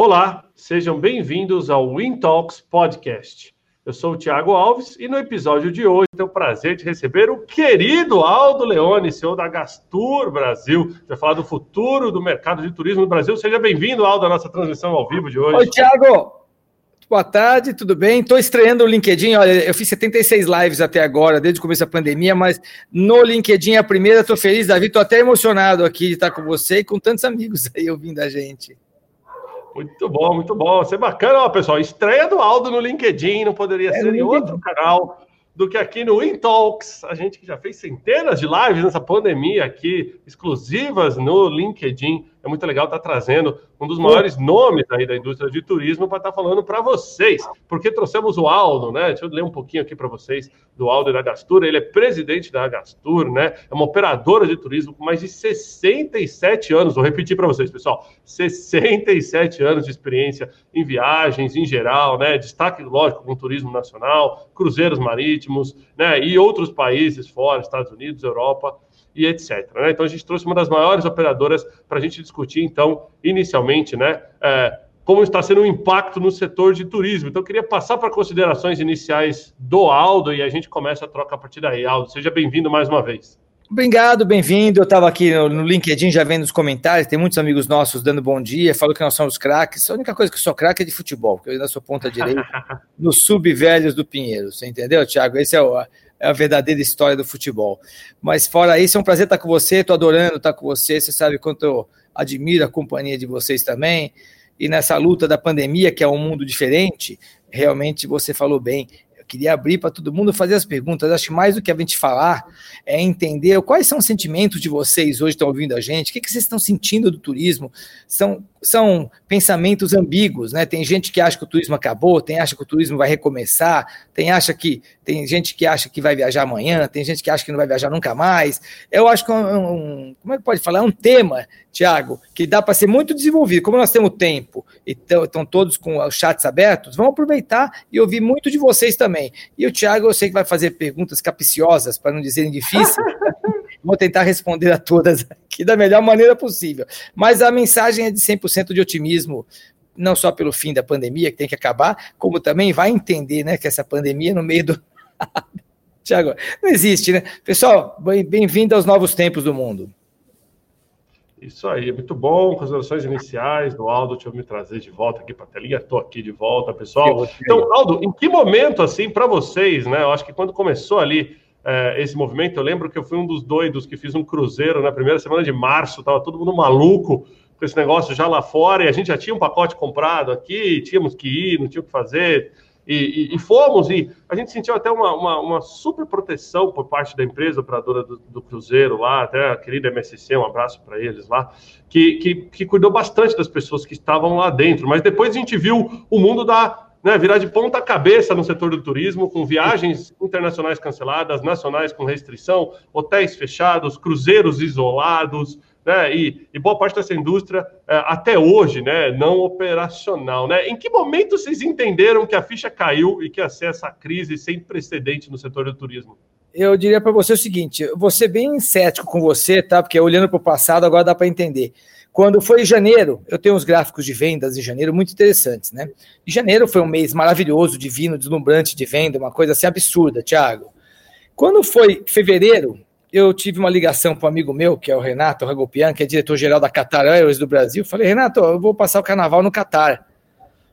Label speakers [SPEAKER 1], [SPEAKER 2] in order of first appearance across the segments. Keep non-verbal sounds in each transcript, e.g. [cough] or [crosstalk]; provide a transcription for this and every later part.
[SPEAKER 1] Olá, sejam bem-vindos ao Win Talks Podcast. Eu sou o Thiago Alves e no episódio de hoje tenho o prazer de receber o querido Aldo Leone, CEO da Gastur Brasil. Vai falar do futuro do mercado de turismo no Brasil. Seja bem-vindo, Aldo, à nossa transmissão ao vivo de hoje.
[SPEAKER 2] Oi, Thiago. Boa tarde, tudo bem? Estou estreando o LinkedIn. Olha, eu fiz 76 lives até agora, desde o começo da pandemia, mas no LinkedIn a primeira, estou feliz, Davi, estou até emocionado aqui de estar com você e com tantos amigos aí ouvindo a gente.
[SPEAKER 1] Muito bom, muito bom. Isso é bacana, ó, pessoal. Estreia do Aldo no LinkedIn, não poderia é ser em outro canal do que aqui no Intalks. A gente que já fez centenas de lives nessa pandemia aqui, exclusivas no LinkedIn. É muito legal estar trazendo um dos maiores nomes aí da indústria de turismo para estar falando para vocês, porque trouxemos o Aldo, né? Deixa eu ler um pouquinho aqui para vocês do Aldo e da Gastur. Ele é presidente da Gastur, né? É uma operadora de turismo com mais de 67 anos. Vou repetir para vocês, pessoal: 67 anos de experiência em viagens em geral, né? Destaque, lógico, com turismo nacional, cruzeiros marítimos, né? E outros países fora, Estados Unidos, Europa e etc. Né? Então a gente trouxe uma das maiores operadoras para a gente discutir, então, inicialmente, né, é, como está sendo o impacto no setor de turismo. Então eu queria passar para considerações iniciais do Aldo e a gente começa a troca a partir daí. Aldo, seja bem-vindo mais uma vez.
[SPEAKER 2] Obrigado, bem-vindo. Eu estava aqui no, LinkedIn já vendo os comentários, tem muitos amigos nossos dando bom dia, falou que nós somos craques. A única coisa que eu sou craque é de futebol, porque eu ainda sou ponta direita [laughs] no sub-velhos do Pinheiro. Você entendeu, Thiago? Esse é o, é a verdadeira história do futebol. Mas fora isso, é um prazer estar com você, estou adorando estar com você, você sabe quanto eu admiro a companhia de vocês também. E nessa luta da pandemia, que é um mundo diferente, realmente você falou bem, queria abrir para todo mundo fazer as perguntas. Acho que mais do que a gente falar é entender quais são os sentimentos de vocês hoje estão ouvindo a gente, o que, que vocês estão sentindo do turismo. São, são pensamentos ambíguos, né? Tem gente que acha que o turismo acabou, tem acha que o turismo vai recomeçar, tem acha que tem gente que acha que vai viajar amanhã, tem gente que acha que não vai viajar nunca mais. Eu acho que é um, como é que pode falar? É um tema, Tiago, que dá para ser muito desenvolvido. Como nós temos tempo e estão todos com os chats abertos, vamos aproveitar e ouvir muito de vocês também. E o Tiago, eu sei que vai fazer perguntas capiciosas, para não dizerem difíceis. [laughs] Vou tentar responder a todas aqui da melhor maneira possível. Mas a mensagem é de 100% de otimismo, não só pelo fim da pandemia, que tem que acabar, como também vai entender né, que essa pandemia, no meio do. [laughs] Tiago, não existe, né? Pessoal, bem-vindo aos novos tempos do mundo.
[SPEAKER 1] Isso aí, muito bom. Considerações iniciais do Aldo, deixa eu me trazer de volta aqui para a telinha. Estou aqui de volta, pessoal. Então, Aldo, em que momento, assim, para vocês, né? Eu acho que quando começou ali é, esse movimento. Eu lembro que eu fui um dos doidos que fiz um cruzeiro na primeira semana de março, tava todo mundo maluco com esse negócio já lá fora, e a gente já tinha um pacote comprado aqui, tínhamos que ir, não tinha o que fazer. E, e, e, fomos, e a gente sentiu até uma, uma, uma, super proteção por parte da empresa operadora do, do, Cruzeiro lá, até a querida MSC, um abraço para eles lá, que, que, que cuidou bastante das pessoas que estavam lá dentro. Mas depois a gente viu o mundo da né, virar de ponta cabeça no setor do turismo, com viagens internacionais canceladas, nacionais com restrição, hotéis fechados, cruzeiros isolados, né, e, e boa parte dessa indústria é, até hoje, né, não operacional, né? Em que momento vocês entenderam que a ficha caiu e que ia ser essa crise sem precedente no setor do turismo?
[SPEAKER 2] Eu diria para você o seguinte, vou ser bem cético com você, tá? Porque olhando para o passado agora dá para entender. Quando foi janeiro, eu tenho uns gráficos de vendas em janeiro muito interessantes, né? E janeiro foi um mês maravilhoso, divino, deslumbrante de venda, uma coisa assim absurda, Thiago. Quando foi fevereiro, eu tive uma ligação para um amigo meu, que é o Renato Ragopian, que é diretor-geral da Qatar Airways do Brasil. Falei, Renato, eu vou passar o carnaval no Qatar.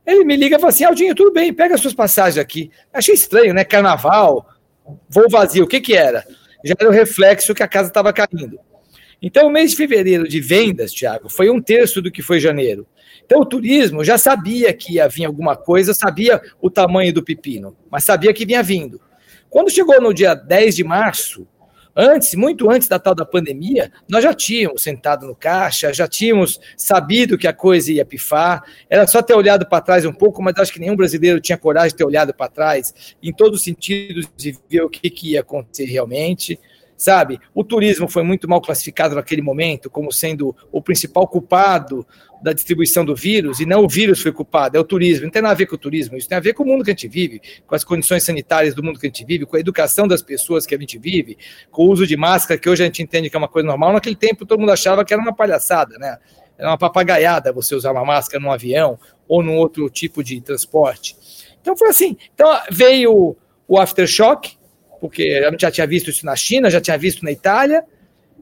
[SPEAKER 2] Ele me liga e fala assim: Aldinho, tudo bem, pega as suas passagens aqui. Achei estranho, né? Carnaval, voo vazio, o que que era? Já era o reflexo que a casa estava caindo. Então, o mês de fevereiro de vendas, Tiago, foi um terço do que foi janeiro. Então, o turismo já sabia que ia vir alguma coisa, sabia o tamanho do pepino, mas sabia que vinha vindo. Quando chegou no dia 10 de março, antes, muito antes da tal da pandemia, nós já tínhamos sentado no caixa, já tínhamos sabido que a coisa ia pifar, era só ter olhado para trás um pouco, mas acho que nenhum brasileiro tinha coragem de ter olhado para trás, em todos os sentidos, de ver o que, que ia acontecer realmente sabe? O turismo foi muito mal classificado naquele momento como sendo o principal culpado da distribuição do vírus, e não o vírus foi culpado, é o turismo. Não tem nada a ver com o turismo, isso tem a ver com o mundo que a gente vive, com as condições sanitárias do mundo que a gente vive, com a educação das pessoas que a gente vive, com o uso de máscara, que hoje a gente entende que é uma coisa normal. Naquele tempo todo mundo achava que era uma palhaçada, né? Era uma papagaiada você usar uma máscara num avião ou num outro tipo de transporte. Então foi assim. Então veio o aftershock, porque a gente já tinha visto isso na China, já tinha visto na Itália,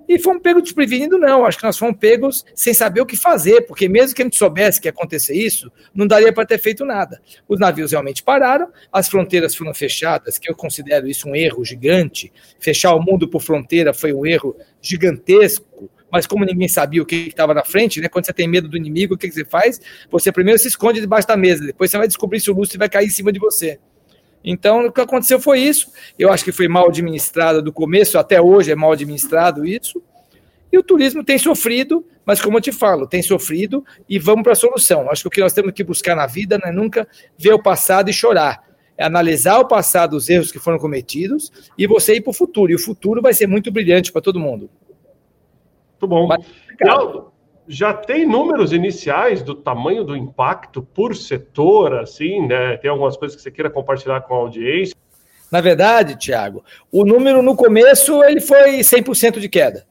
[SPEAKER 2] e fomos pegos desprevenidos, não. Acho que nós fomos pegos sem saber o que fazer, porque mesmo que a gente soubesse que ia acontecer isso, não daria para ter feito nada. Os navios realmente pararam, as fronteiras foram fechadas, que eu considero isso um erro gigante. Fechar o mundo por fronteira foi um erro gigantesco. Mas como ninguém sabia o que estava na frente, né? Quando você tem medo do inimigo, o que, que você faz? Você primeiro se esconde debaixo da mesa, depois você vai descobrir se o Lúcio vai cair em cima de você. Então, o que aconteceu foi isso. Eu acho que foi mal administrado do começo, até hoje é mal administrado isso. E o turismo tem sofrido, mas como eu te falo, tem sofrido e vamos para a solução. Acho que o que nós temos que buscar na vida não é nunca ver o passado e chorar. É analisar o passado, os erros que foram cometidos e você ir para o futuro. E o futuro vai ser muito brilhante para todo mundo.
[SPEAKER 1] Muito bom. Mas, já tem números iniciais do tamanho do impacto por setor, assim, né? Tem algumas coisas que você queira compartilhar com a audiência?
[SPEAKER 2] Na verdade, Tiago, o número no começo ele foi 100% de queda.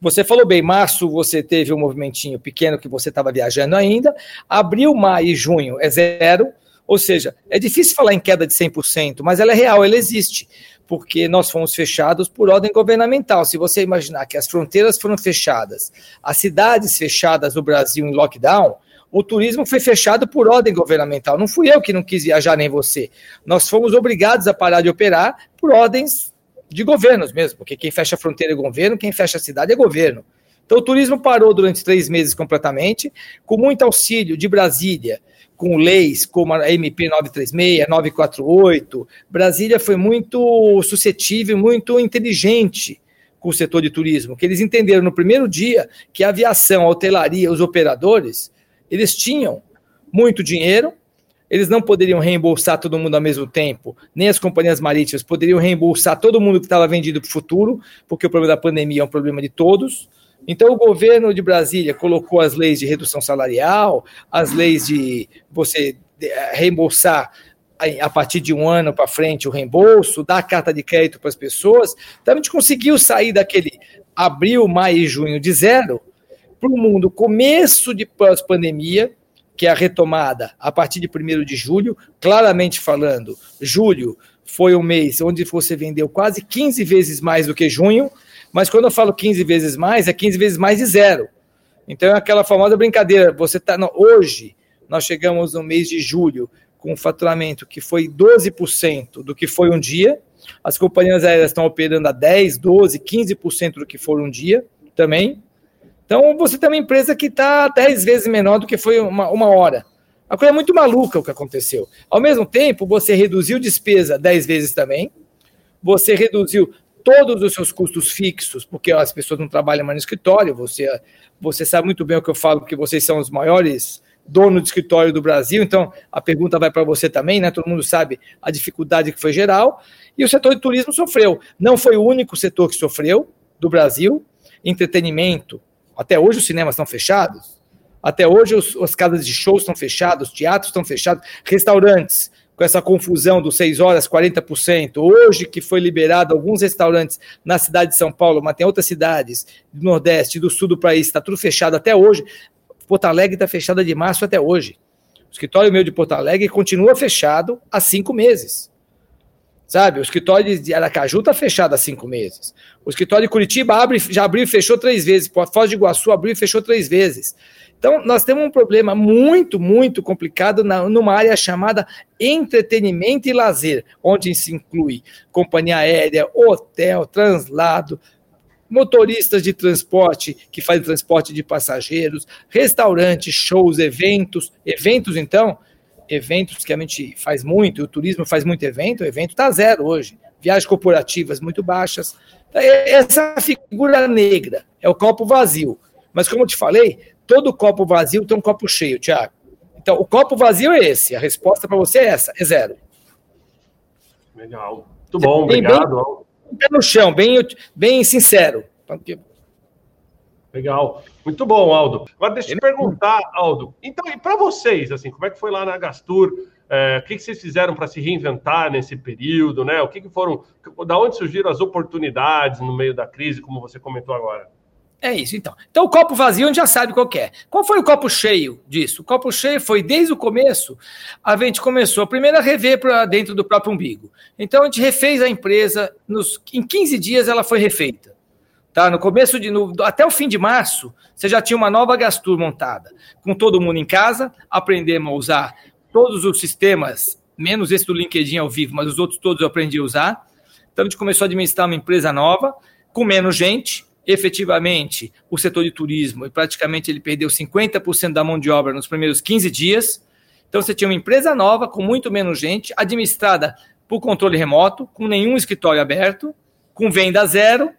[SPEAKER 2] Você falou bem, março você teve um movimentinho pequeno que você estava viajando ainda, abril, maio e junho é zero, ou seja, é difícil falar em queda de 100%, mas ela é real, ela existe porque nós fomos fechados por ordem governamental. Se você imaginar que as fronteiras foram fechadas, as cidades fechadas no Brasil em lockdown, o turismo foi fechado por ordem governamental. Não fui eu que não quis viajar, nem você. Nós fomos obrigados a parar de operar por ordens de governos mesmo, porque quem fecha a fronteira é governo, quem fecha a cidade é governo. Então o turismo parou durante três meses completamente, com muito auxílio de Brasília, com leis como a MP 936, 948. Brasília foi muito suscetível, muito inteligente com o setor de turismo, que eles entenderam no primeiro dia que a aviação, a hotelaria, os operadores, eles tinham muito dinheiro, eles não poderiam reembolsar todo mundo ao mesmo tempo, nem as companhias marítimas poderiam reembolsar todo mundo que estava vendido para o futuro, porque o problema da pandemia é um problema de todos. Então, o governo de Brasília colocou as leis de redução salarial, as leis de você eh, reembolsar a partir de um ano para frente o reembolso, dar carta de crédito para as pessoas. Então, a gente conseguiu sair daquele abril, maio e junho de zero para o mundo começo de pós-pandemia, que é a retomada a partir de 1 de julho, claramente falando, julho foi um mês onde você vendeu quase 15 vezes mais do que junho, mas quando eu falo 15 vezes mais, é 15 vezes mais de zero. Então é aquela famosa brincadeira. Você está hoje, nós chegamos no mês de julho com um faturamento que foi 12% do que foi um dia. As companhias aéreas estão operando a 10, 12, 15% do que for um dia também. Então você tem uma empresa que está 10 vezes menor do que foi uma, uma hora. A coisa é muito maluca o que aconteceu. Ao mesmo tempo, você reduziu despesa 10 vezes também, você reduziu todos os seus custos fixos, porque as pessoas não trabalham mais no escritório, você, você sabe muito bem o que eu falo, porque vocês são os maiores donos de escritório do Brasil, então a pergunta vai para você também, né? Todo mundo sabe a dificuldade que foi geral, e o setor de turismo sofreu. Não foi o único setor que sofreu do Brasil, entretenimento, até hoje os cinemas estão fechados, até hoje os, as casas de shows estão fechadas, os teatros estão fechados, restaurantes, com essa confusão dos 6 horas, 40%. Hoje que foi liberado alguns restaurantes na cidade de São Paulo, mas tem outras cidades do Nordeste do Sul do país, está tudo fechado até hoje. Porto Alegre está fechada de março até hoje. O escritório meu de Porto Alegre continua fechado há cinco meses. Sabe, o escritório de Aracaju está fechado há cinco meses. O escritório de Curitiba abre, já abriu e fechou três vezes. Foz de Iguaçu abriu e fechou três vezes. Então, nós temos um problema muito, muito complicado na, numa área chamada entretenimento e lazer, onde se inclui companhia aérea, hotel, translado, motoristas de transporte que fazem transporte de passageiros, restaurantes, shows, eventos. Eventos, então, eventos que a gente faz muito, o turismo faz muito evento, o evento está zero hoje. Viagens corporativas muito baixas. Essa figura negra é o copo vazio. Mas, como eu te falei, todo copo vazio tem um copo cheio, Tiago. Então, o copo vazio é esse. A resposta para você é essa, é zero.
[SPEAKER 1] Legal. Muito bom, bem, obrigado.
[SPEAKER 2] Bem, pé no chão, bem, bem sincero.
[SPEAKER 1] Legal. Muito bom, Aldo. Agora deixa eu te perguntar, Aldo. Então, e para vocês, assim, como é que foi lá na Gastur? É, o que, que vocês fizeram para se reinventar nesse período, né? O que, que foram, da onde surgiram as oportunidades no meio da crise, como você comentou agora?
[SPEAKER 2] É isso, então. Então, o copo vazio a gente já sabe qual é. Qual foi o copo cheio disso? O copo cheio foi, desde o começo, a gente começou primeiro a rever para dentro do próprio umbigo. Então, a gente refez a empresa, nos, em 15 dias ela foi refeita. Tá? No começo de no, até o fim de março, você já tinha uma nova Gastur montada, com todo mundo em casa, aprendemos a usar todos os sistemas, menos esse do LinkedIn ao vivo, mas os outros todos eu aprendi a usar. Então, a gente começou a administrar uma empresa nova, com menos gente, efetivamente o setor de turismo, e praticamente ele perdeu 50% da mão de obra nos primeiros 15 dias. Então você tinha uma empresa nova, com muito menos gente, administrada por controle remoto, com nenhum escritório aberto, com venda zero,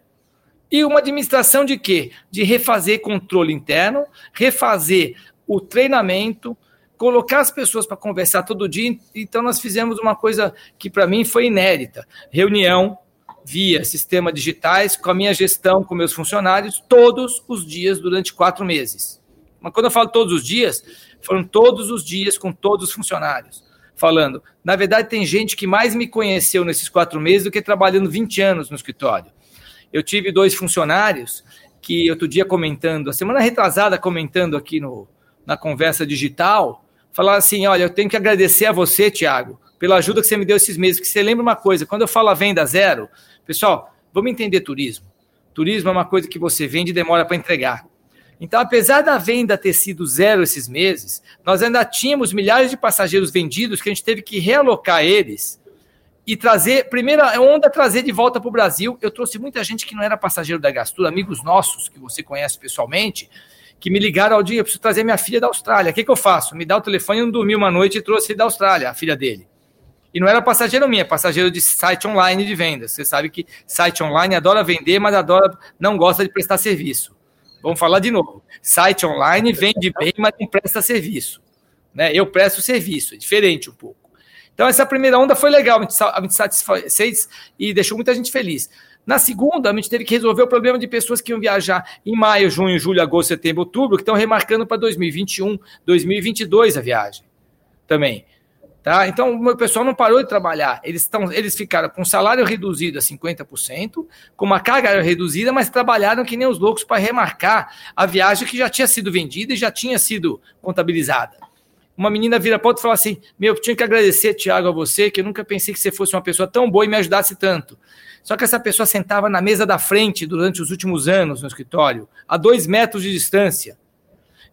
[SPEAKER 2] e uma administração de quê? De refazer controle interno, refazer o treinamento, colocar as pessoas para conversar todo dia. Então, nós fizemos uma coisa que para mim foi inédita: reunião via sistema digitais, com a minha gestão, com meus funcionários, todos os dias durante quatro meses. Mas quando eu falo todos os dias, foram todos os dias com todos os funcionários. Falando, na verdade, tem gente que mais me conheceu nesses quatro meses do que trabalhando 20 anos no escritório. Eu tive dois funcionários que outro dia comentando, a semana retrasada comentando aqui no, na conversa digital, falaram assim: olha, eu tenho que agradecer a você, Tiago, pela ajuda que você me deu esses meses. Que você lembra uma coisa, quando eu falo a venda zero, Pessoal, vamos entender turismo. Turismo é uma coisa que você vende e demora para entregar. Então, apesar da venda ter sido zero esses meses, nós ainda tínhamos milhares de passageiros vendidos que a gente teve que realocar eles e trazer, primeira onda, trazer de volta para o Brasil. Eu trouxe muita gente que não era passageiro da Gastura, amigos nossos que você conhece pessoalmente, que me ligaram ao dia, eu preciso trazer minha filha da Austrália. O que, que eu faço? Me dá o telefone, eu não dormi uma noite e trouxe da Austrália, a filha dele. E não era passageiro minha, passageiro de site online de vendas. Você sabe que site online adora vender, mas adora não gosta de prestar serviço. Vamos falar de novo. Site online vende bem, mas não presta serviço. Né? Eu presto serviço, é diferente um pouco. Então, essa primeira onda foi legal, a gente satisfez e deixou muita gente feliz. Na segunda, a gente teve que resolver o problema de pessoas que iam viajar em maio, junho, julho, agosto, setembro, outubro, que estão remarcando para 2021, 2022 a viagem também. Tá? Então, o meu pessoal não parou de trabalhar. Eles, tão, eles ficaram com salário reduzido a 50%, com uma carga reduzida, mas trabalharam que nem os loucos para remarcar a viagem que já tinha sido vendida e já tinha sido contabilizada. Uma menina vira para outra e fala assim: Meu, tinha que agradecer, Tiago, a você, que eu nunca pensei que você fosse uma pessoa tão boa e me ajudasse tanto. Só que essa pessoa sentava na mesa da frente durante os últimos anos no escritório, a dois metros de distância.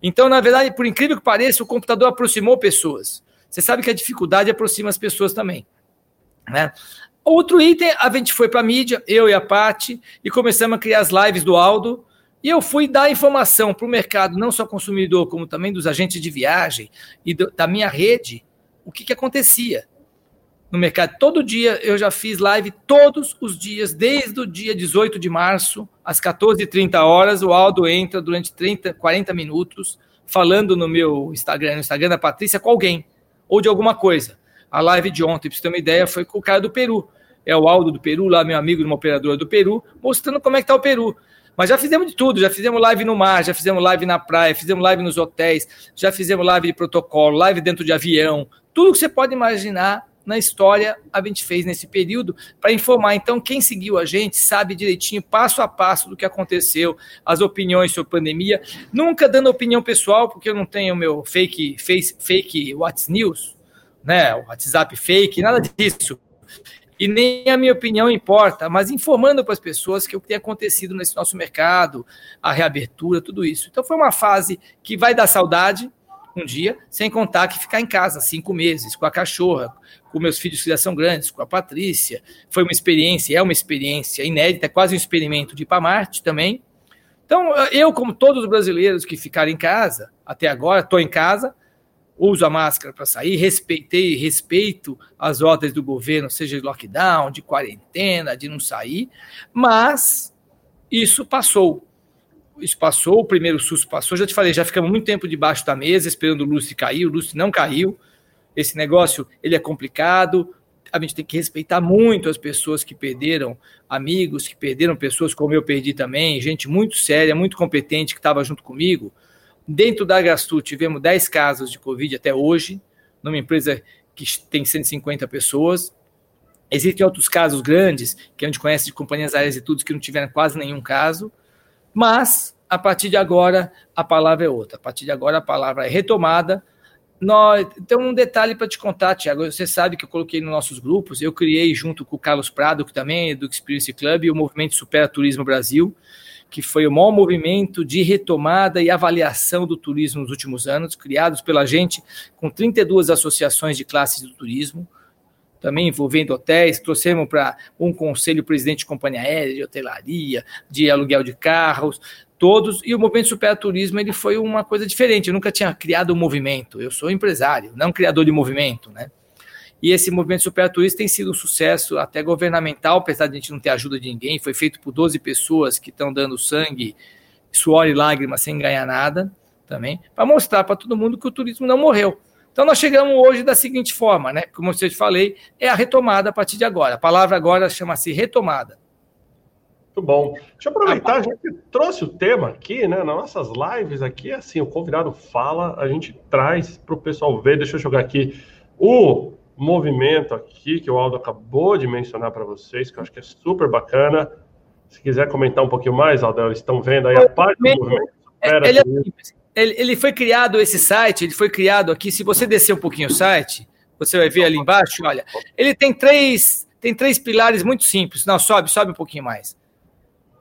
[SPEAKER 2] Então, na verdade, por incrível que pareça, o computador aproximou pessoas. Você sabe que a dificuldade aproxima as pessoas também. Né? Outro item, a gente foi para a mídia, eu e a Pati, e começamos a criar as lives do Aldo. E eu fui dar informação para o mercado, não só consumidor, como também dos agentes de viagem e do, da minha rede, o que, que acontecia no mercado. Todo dia eu já fiz live, todos os dias, desde o dia 18 de março, às 14h30 horas, o Aldo entra durante 30, 40 minutos, falando no meu Instagram, no Instagram da Patrícia, com alguém ou de alguma coisa. A live de ontem, para você ter uma ideia, foi com o cara do Peru. É o Aldo do Peru, lá meu amigo uma operadora do Peru, mostrando como é que está o Peru. Mas já fizemos de tudo, já fizemos live no mar, já fizemos live na praia, fizemos live nos hotéis, já fizemos live de protocolo, live dentro de avião, tudo que você pode imaginar na história a gente fez nesse período para informar. Então, quem seguiu a gente sabe direitinho, passo a passo, do que aconteceu, as opiniões sobre pandemia. Nunca dando opinião pessoal, porque eu não tenho meu fake, face, fake WhatsApp News, né? WhatsApp fake, nada disso. E nem a minha opinião importa, mas informando para as pessoas que o que tem acontecido nesse nosso mercado, a reabertura, tudo isso. Então foi uma fase que vai dar saudade, um dia, sem contar que ficar em casa cinco meses com a cachorra, com meus filhos que já são grandes, com a Patrícia. Foi uma experiência, é uma experiência inédita, é quase um experimento de ir para Marte também. Então, eu, como todos os brasileiros que ficaram em casa, até agora, estou em casa, uso a máscara para sair, respeitei, respeito as ordens do governo, seja de lockdown, de quarentena, de não sair, mas isso passou isso passou, o primeiro susto passou, já te falei, já ficamos muito tempo debaixo da mesa esperando o Lúcio cair, o Lúcio não caiu. Esse negócio, ele é complicado, a gente tem que respeitar muito as pessoas que perderam amigos, que perderam pessoas como eu perdi também, gente muito séria, muito competente que estava junto comigo. Dentro da Gastu tivemos 10 casos de Covid até hoje, numa empresa que tem 150 pessoas. Existem outros casos grandes, que a gente conhece de companhias aéreas e tudo, que não tiveram quase nenhum caso. Mas a partir de agora a palavra é outra. A partir de agora a palavra é retomada. Nós, tem um detalhe para te contar, Tiago. Você sabe que eu coloquei nos nossos grupos. Eu criei junto com o Carlos Prado, que também é do Experience Club, o movimento Supera Turismo Brasil, que foi o maior movimento de retomada e avaliação do turismo nos últimos anos, criados pela gente com 32 associações de classes do turismo também envolvendo hotéis, trouxemos para um conselho presidente de companhia aérea, de hotelaria, de aluguel de carros, todos, e o movimento Superaturismo ele foi uma coisa diferente, eu nunca tinha criado um movimento, eu sou empresário, não criador de movimento, né? E esse movimento Superaturismo tem sido um sucesso até governamental, apesar de a gente não ter ajuda de ninguém, foi feito por 12 pessoas que estão dando sangue, suor e lágrimas sem ganhar nada, também, para mostrar para todo mundo que o turismo não morreu. Então nós chegamos hoje da seguinte forma, né? Como eu te falei, é a retomada a partir de agora. A palavra agora chama-se retomada.
[SPEAKER 1] Muito bom. Deixa eu aproveitar, a gente trouxe o tema aqui, né? Nas nossas lives aqui, assim, o convidado fala, a gente traz para o pessoal ver. Deixa eu jogar aqui o movimento aqui que o Aldo acabou de mencionar para vocês, que eu acho que é super bacana. Se quiser comentar um pouquinho mais, Aldo, eles estão vendo aí a parte do movimento.
[SPEAKER 2] Ele é ele, ele foi criado, esse site, ele foi criado aqui. Se você descer um pouquinho o site, você vai ver ali embaixo, olha, ele tem três, tem três pilares muito simples. Não, sobe, sobe um pouquinho mais.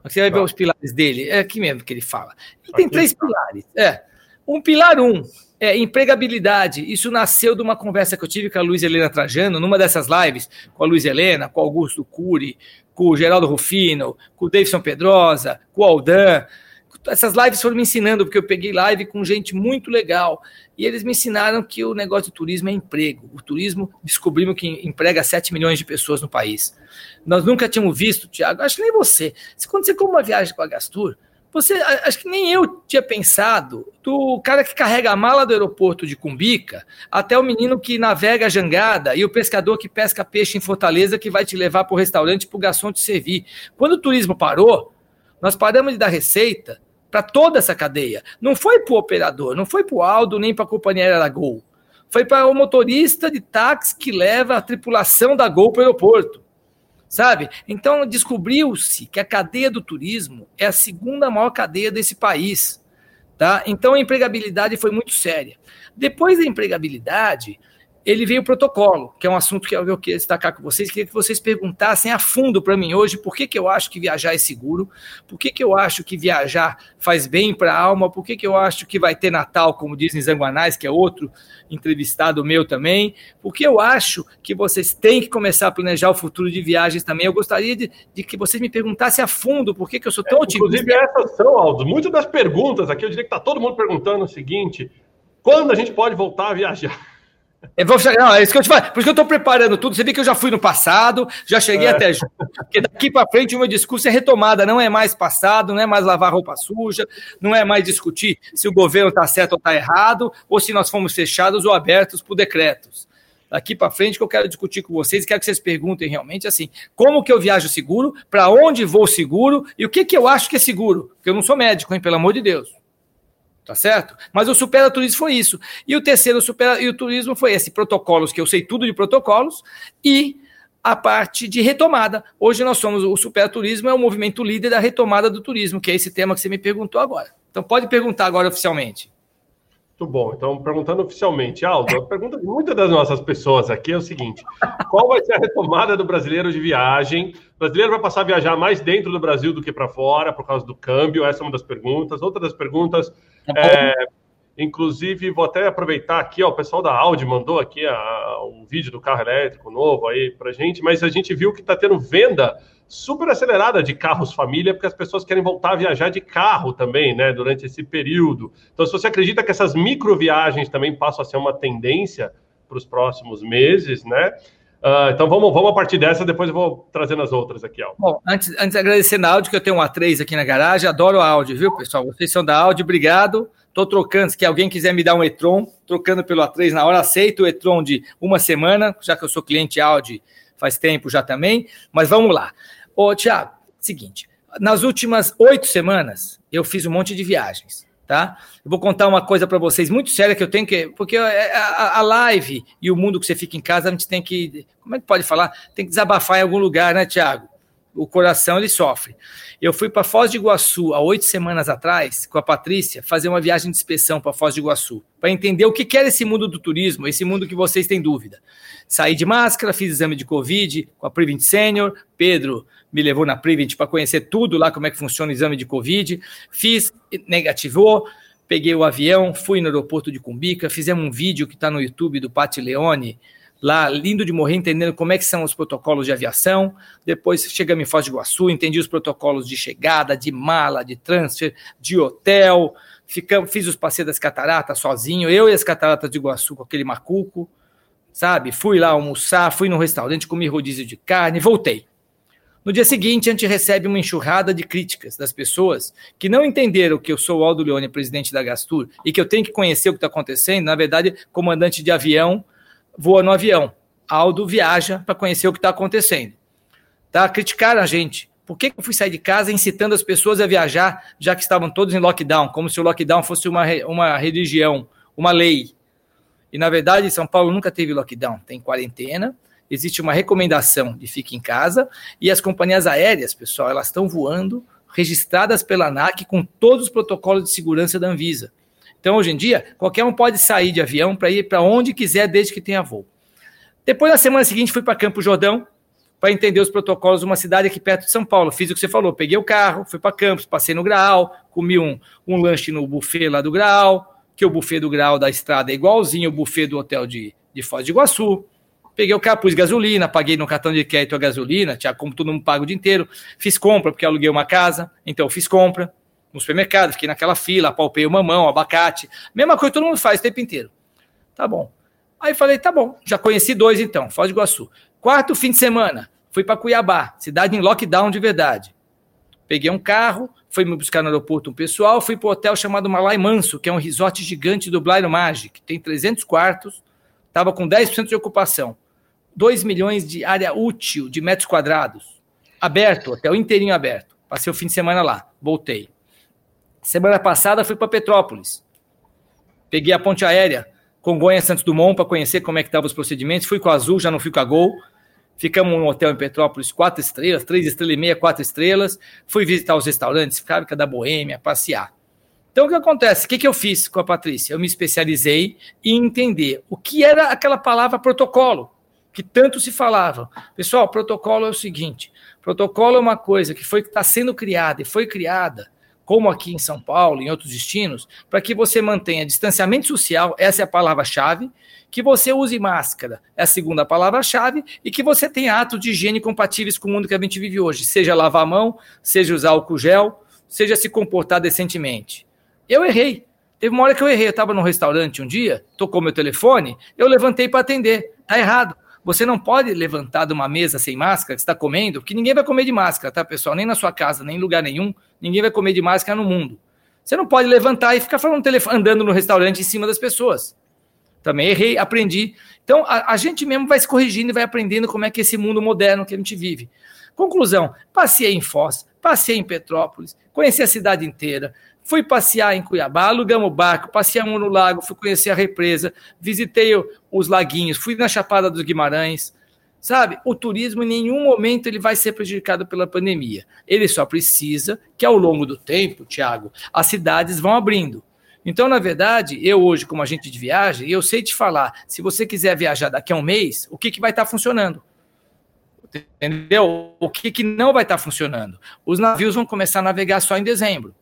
[SPEAKER 2] Você vai ver os pilares dele. É aqui mesmo que ele fala. Ele tem três pilares. É. Um pilar um é empregabilidade. Isso nasceu de uma conversa que eu tive com a Luiz Helena Trajano, numa dessas lives, com a Luiz Helena, com o Augusto Cury, com o Geraldo Rufino, com o Davidson Pedrosa, com o Aldan essas lives foram me ensinando, porque eu peguei live com gente muito legal. E eles me ensinaram que o negócio do turismo é emprego. O turismo, descobrimos que emprega 7 milhões de pessoas no país. Nós nunca tínhamos visto, Tiago, acho que nem você. Quando você compra uma viagem com a Gastur, você, acho que nem eu tinha pensado, do cara que carrega a mala do aeroporto de Cumbica até o menino que navega a jangada e o pescador que pesca peixe em Fortaleza que vai te levar para o restaurante para o garçom te servir. Quando o turismo parou, nós paramos de dar receita para toda essa cadeia. Não foi para o operador, não foi para o Aldo, nem para a companhia aérea da Gol. Foi para o motorista de táxi que leva a tripulação da Gol para o aeroporto. Sabe? Então descobriu-se que a cadeia do turismo é a segunda maior cadeia desse país. Tá? Então a empregabilidade foi muito séria. Depois da empregabilidade, ele veio o protocolo, que é um assunto que eu queria destacar com vocês. Queria que vocês perguntassem a fundo para mim hoje por que, que eu acho que viajar é seguro, por que, que eu acho que viajar faz bem para a alma, por que, que eu acho que vai ter Natal, como dizem Zanguanais, que é outro entrevistado meu também, porque eu acho que vocês têm que começar a planejar o futuro de viagens também. Eu gostaria de, de que vocês me perguntassem a fundo por que, que eu sou tão é,
[SPEAKER 1] otimista. Inclusive, essas são, Aldo, muitas das perguntas aqui, eu diria que está todo mundo perguntando o seguinte: quando a gente pode voltar a viajar?
[SPEAKER 2] Eu vou chegar, não, é isso que eu te falo. Por isso que eu estou preparando tudo. Você vê que eu já fui no passado, já cheguei é. até. Porque daqui para frente o meu discurso é retomada, não é mais passado, não é mais lavar roupa suja, não é mais discutir se o governo está certo ou está errado, ou se nós fomos fechados ou abertos por decretos. Daqui para frente que eu quero discutir com vocês, quero que vocês perguntem realmente assim: como que eu viajo seguro, para onde vou seguro e o que, que eu acho que é seguro? Porque eu não sou médico, hein, pelo amor de Deus tá certo? Mas o supera turismo foi isso. E o terceiro supera e o turismo foi esse protocolos que eu sei tudo de protocolos e a parte de retomada. Hoje nós somos o supera turismo é o movimento líder da retomada do turismo, que é esse tema que você me perguntou agora. Então pode perguntar agora oficialmente.
[SPEAKER 1] Muito bom. Então, perguntando oficialmente, Aldo, a pergunta de muitas das nossas pessoas aqui é o seguinte: qual vai ser a retomada do brasileiro de viagem? O brasileiro vai passar a viajar mais dentro do Brasil do que para fora, por causa do câmbio? Essa é uma das perguntas. Outra das perguntas, é, inclusive, vou até aproveitar aqui, ó, o pessoal da Audi mandou aqui a, um vídeo do carro elétrico novo aí para gente, mas a gente viu que está tendo venda super acelerada de carros família, porque as pessoas querem voltar a viajar de carro também, né, durante esse período. Então, se você acredita que essas microviagens também passam a ser uma tendência para os próximos meses, né? Uh, então vamos, vamos a partir dessa, depois eu vou trazendo as outras aqui.
[SPEAKER 2] Bom, antes, antes de agradecer na Audi, que eu tenho um A3 aqui na garagem, adoro a Audi, viu, pessoal? Vocês são da Audi, obrigado. Estou trocando, se alguém quiser me dar um e-tron, trocando pelo A3 na hora, aceito o e-tron de uma semana, já que eu sou cliente Audi faz tempo já também, mas vamos lá. Ô, Tiago, seguinte, nas últimas oito semanas eu fiz um monte de viagens, tá? Eu vou contar uma coisa para vocês muito séria que eu tenho que. Porque a, a, live e o mundo que você fica em casa, a gente tem que. Como é que pode falar? Tem que desabafar em algum lugar, né, Tiago? O coração ele sofre. Eu fui para Foz de Iguaçu há oito semanas atrás, com a Patrícia, fazer uma viagem de inspeção para Foz de Iguaçu, para entender o que era esse mundo do turismo, esse mundo que vocês têm dúvida. Saí de máscara, fiz exame de Covid com a Prevent Senior, Pedro me levou na Prevent para conhecer tudo lá, como é que funciona o exame de Covid, fiz, negativou, peguei o avião, fui no aeroporto de Cumbica, fizemos um vídeo que está no YouTube do Pati Leone, lá, lindo de morrer, entendendo como é que são os protocolos de aviação. Depois chegamos em Foz do Iguaçu, entendi os protocolos de chegada, de mala, de transfer, de hotel. Ficamos, fiz os passeios das cataratas sozinho, eu e as cataratas de Iguaçu com aquele macuco, sabe? Fui lá almoçar, fui no restaurante, comi rodízio de carne, voltei. No dia seguinte, a gente recebe uma enxurrada de críticas das pessoas que não entenderam que eu sou o Aldo Leone, presidente da Gastur, e que eu tenho que conhecer o que está acontecendo. Na verdade, comandante de avião voa no avião. Aldo viaja para conhecer o que está acontecendo. Tá? Criticaram a gente. Por que eu fui sair de casa incitando as pessoas a viajar, já que estavam todos em lockdown, como se o lockdown fosse uma, uma religião, uma lei? E, na verdade, São Paulo nunca teve lockdown. Tem quarentena, existe uma recomendação de fique em casa, e as companhias aéreas, pessoal, elas estão voando, registradas pela ANAC, com todos os protocolos de segurança da Anvisa. Então, hoje em dia, qualquer um pode sair de avião para ir para onde quiser, desde que tenha voo. Depois, na semana seguinte, fui para Campo Jordão para entender os protocolos de uma cidade aqui perto de São Paulo. Fiz o que você falou, peguei o carro, fui para Campos, passei no Graal, comi um, um lanche no buffet lá do Graal, que o buffet do Graal da estrada é igualzinho ao buffet do hotel de, de Foz de Iguaçu. Peguei o carro, pus gasolina, paguei no cartão de crédito a gasolina, tinha como todo mundo paga o dia inteiro. Fiz compra, porque aluguei uma casa, então fiz compra no supermercado, fiquei naquela fila, palpei o mamão, o abacate. Mesma coisa todo mundo faz o tempo inteiro. Tá bom. Aí falei, tá bom, já conheci dois então, Foz do Iguaçu. Quarto fim de semana, fui para Cuiabá, cidade em lockdown de verdade. Peguei um carro, fui me buscar no aeroporto um pessoal, fui para o hotel chamado Malai Manso, que é um resort gigante do Blairo Magic, tem 300 quartos, estava com 10% de ocupação. 2 milhões de área útil de metros quadrados. Aberto, hotel inteirinho aberto. Passei o fim de semana lá, voltei. Semana passada fui para Petrópolis. Peguei a ponte aérea Congonha Santos Dumont para conhecer como é que estavam os procedimentos. Fui com a Azul, já não fui com a Gol. Ficamos num hotel em Petrópolis, quatro estrelas, três estrelas e meia, quatro estrelas. Fui visitar os restaurantes, fábrica da Boêmia, passear. Então, o que acontece? O que, que eu fiz com a Patrícia? Eu me especializei em entender o que era aquela palavra protocolo, que tanto se falava. Pessoal, protocolo é o seguinte: protocolo é uma coisa que foi está sendo criada e foi criada como aqui em São Paulo, em outros destinos, para que você mantenha distanciamento social, essa é a palavra-chave, que você use máscara, é a segunda palavra-chave, e que você tenha atos de higiene compatíveis com o mundo que a gente vive hoje, seja lavar a mão, seja usar álcool gel, seja se comportar decentemente. Eu errei. Teve uma hora que eu errei, eu estava num restaurante um dia, tocou meu telefone, eu levantei para atender. Tá errado. Você não pode levantar de uma mesa sem máscara, que está comendo, que ninguém vai comer de máscara, tá, pessoal? Nem na sua casa, nem em lugar nenhum, ninguém vai comer de máscara no mundo. Você não pode levantar e ficar falando telefone, andando no restaurante em cima das pessoas. Também errei, aprendi. Então, a, a, gente mesmo vai se corrigindo e vai aprendendo como é que é esse mundo moderno que a gente vive. Conclusão: passei em Foz, passei em Petrópolis, conheci a cidade inteira, Fui passear em Cuiabá, alugamos barco, passeamos no lago, fui conhecer a represa, visitei os laguinhos, fui na Chapada dos Guimarães. Sabe, o turismo em nenhum momento ele vai ser prejudicado pela pandemia. Ele só precisa que ao longo do tempo, Tiago, as cidades vão abrindo. Então, na verdade, eu hoje, como agente de viagem, eu sei te falar, se você quiser viajar daqui a um mês, o que, que vai estar funcionando? Entendeu? O que, que não vai estar funcionando? Os navios vão começar a navegar só em dezembro.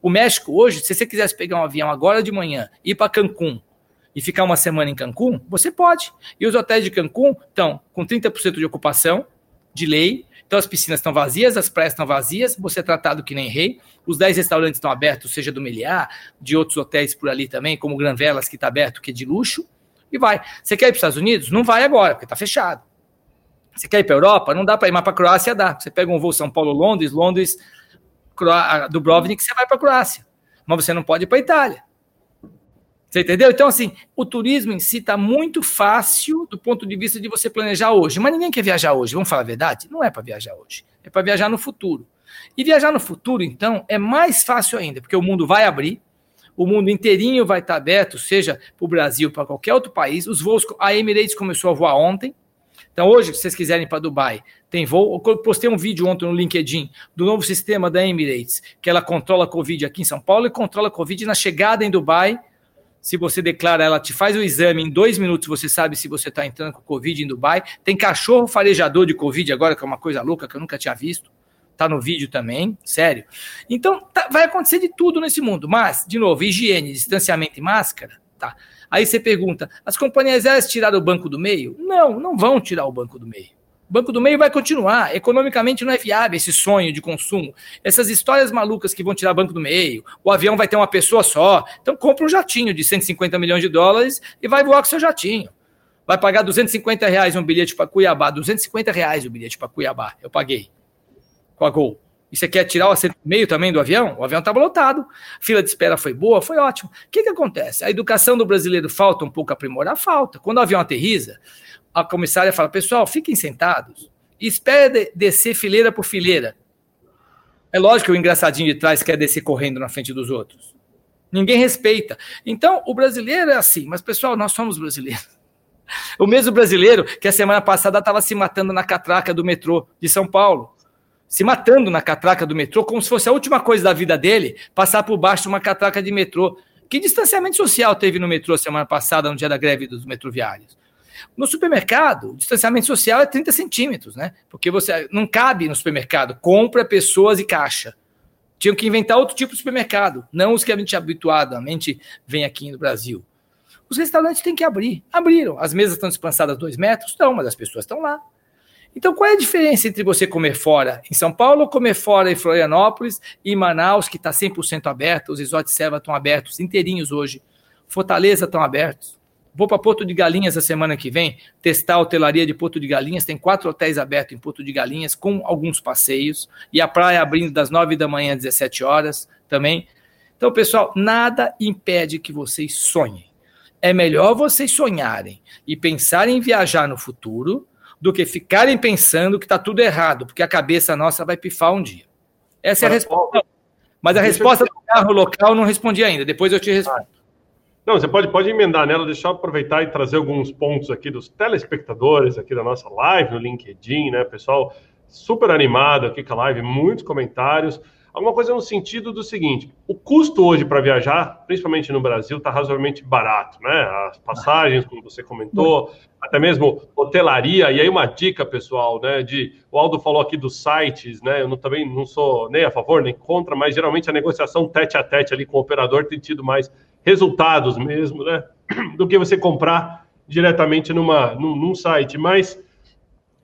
[SPEAKER 2] O México hoje, se você quisesse pegar um avião agora de manhã, ir para Cancún e ficar uma semana em Cancún, você pode. E os hotéis de Cancún estão com 30% de ocupação, de lei. Então as piscinas estão vazias, as praias estão vazias, você é tratado que nem rei. Os 10 restaurantes estão abertos, seja do Meliá, de outros hotéis por ali também, como Gran Velas, que está aberto, que é de luxo. E vai. Você quer ir para os Estados Unidos? Não vai agora, porque está fechado. Você quer ir para a Europa? Não dá para ir, mas para a Croácia dá. Você pega um voo São Paulo-Londres, Londres, Dubrovnik, você vai para a Croácia. Mas você não pode ir para a Itália. Você entendeu? Então, assim, o turismo em si está muito fácil do ponto de vista de você planejar hoje. Mas ninguém quer viajar hoje, vamos falar a verdade? Não é para viajar hoje, é para viajar no futuro. E viajar no futuro, então, é mais fácil ainda, porque o mundo vai abrir, o mundo inteirinho vai estar tá aberto, seja para o Brasil, para qualquer outro país. Os voos, a Emirates começou a voar ontem, Então, hoje, se vocês quiserem para Dubai, tem voo. Eu postei um vídeo ontem no LinkedIn do novo sistema da Emirates, que ela controla a Covid aqui em São Paulo e controla a Covid na chegada em Dubai. Se você declara, ela te faz o exame em dois minutos, você sabe se você está entrando com Covid em Dubai. Tem cachorro farejador de Covid agora, que é uma coisa louca que eu nunca tinha visto. Tá no vídeo também, sério. Então, tá, vai acontecer de tudo nesse mundo. Mas, de novo, higiene, distanciamento e máscara, tá. Aí você pergunta: as companhias aéreas tiraram o banco do meio? Não, não vão tirar o banco do meio. O banco do meio vai continuar. Economicamente não é viável esse sonho de consumo. Essas histórias malucas que vão tirar o banco do meio. O avião vai ter uma pessoa só. Então compra um jatinho de 150 milhões de dólares e vai voar com seu jatinho. Vai pagar 250 reais um bilhete para Cuiabá. 250 reais o bilhete para Cuiabá. Eu paguei. Com a Gol. E você quer tirar o assento meio também do avião? O avião estava lotado. Fila de espera foi boa, foi ótimo. O que, que acontece? A educação do brasileiro falta um pouco aprimorar? Falta. Quando o avião aterriza, a comissária fala: pessoal, fiquem sentados e espere descer fileira por fileira. É lógico que o engraçadinho de trás quer descer correndo na frente dos outros. Ninguém respeita. Então, o brasileiro é assim, mas pessoal, nós somos brasileiros. [laughs] O mesmo brasileiro que a semana passada estava se matando na catraca do metrô de São Paulo se matando na catraca do metrô, como se fosse a última coisa da vida dele, passar por baixo de uma catraca de metrô. Que distanciamento social teve no metrô semana passada, no dia da greve dos metroviários? No supermercado, o distanciamento social é 30 centímetros, né? Porque você não cabe no supermercado, compra, pessoas e caixa. Tinham que inventar outro tipo de supermercado, não os que a gente habituadamente vem aqui no Brasil. Os restaurantes têm que abrir. Abriram. As mesas estão despansadas dois metros? Estão, mas as pessoas estão lá. Então, qual é a diferença entre você comer fora em São Paulo ou comer fora em Florianópolis e Manaus, que está 100% aberto, os resorts Serva estão abertos, inteirinhos hoje, Fortaleza estão abertos. Vou para Porto de Galinhas a semana que vem, testar a hotelaria de Porto de Galinhas. Tem quatro hotéis abertos em Porto de Galinhas, com alguns passeios. E a praia abrindo das 9 da manhã às 17 horas também. Então, pessoal, nada impede que vocês sonhem. É melhor vocês sonharem e pensarem em viajar no futuro do que ficarem pensando que está tudo errado, porque a cabeça nossa vai pifar um dia. Essa é a resposta. Mas a resposta do carro local não respondi ainda. Depois eu te respondo.
[SPEAKER 1] Não, você pode, pode emendar nela, deixar eu aproveitar e trazer alguns pontos aqui dos telespectadores aqui da nossa live no LinkedIn, né? Pessoal super animado aqui com a live, muitos comentários. Alguma coisa no sentido do seguinte: o custo hoje para viajar, principalmente no Brasil, está razoavelmente barato, né? As passagens, como você comentou, até mesmo hotelaria. E aí, uma dica, pessoal, né? De o Aldo falou aqui dos sites, né? Eu não, também não sou nem a favor nem contra, mas geralmente a negociação tete a tete ali com o operador tem tido mais resultados mesmo, né? [clears throat] Do que você comprar diretamente numa, num, num site. Mas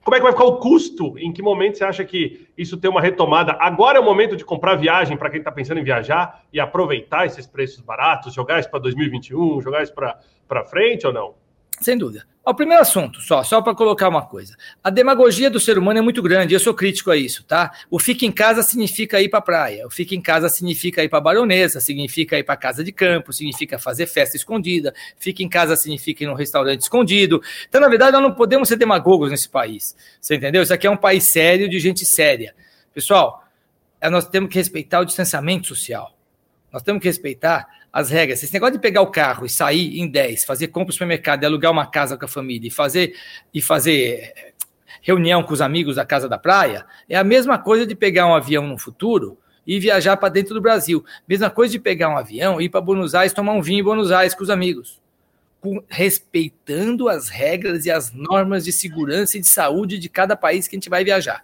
[SPEAKER 1] como é que vai ficar o custo? Em que momento você acha que isso tem uma retomada? Agora é o momento de comprar viagem para quem está pensando em viajar e aproveitar esses preços baratos, jogar isso para 2021, jogar isso para frente ou não?
[SPEAKER 2] Sem dúvida. O primeiro assunto, só, só para colocar uma coisa. A demagogia do ser humano é muito grande, eu sou crítico a isso, tá? O fica em casa significa ir para praia, o fica em casa significa ir para baronesa, significa ir para casa de campo, significa fazer festa escondida, fica em casa significa ir num restaurante escondido. Então, na verdade, nós não podemos ser demagogos nesse país. Você entendeu? Isso aqui é um país sério, de gente séria. Pessoal, é, nós temos que respeitar o distanciamento social. Nós temos que respeitar as regras. Esse negócio de pegar o carro e sair em 10, fazer compra no supermercado, e alugar uma casa com a família e fazer, e fazer eh, reunião com os amigos da casa da praia, é a mesma coisa de pegar um avião no futuro e viajar para dentro do Brasil. Mesma coisa de pegar um avião e ir para Buenos Aires tomar um vinho em Buenos Aires com os amigos. Com, respeitando as regras e as normas de segurança e de saúde de cada país que a gente vai viajar.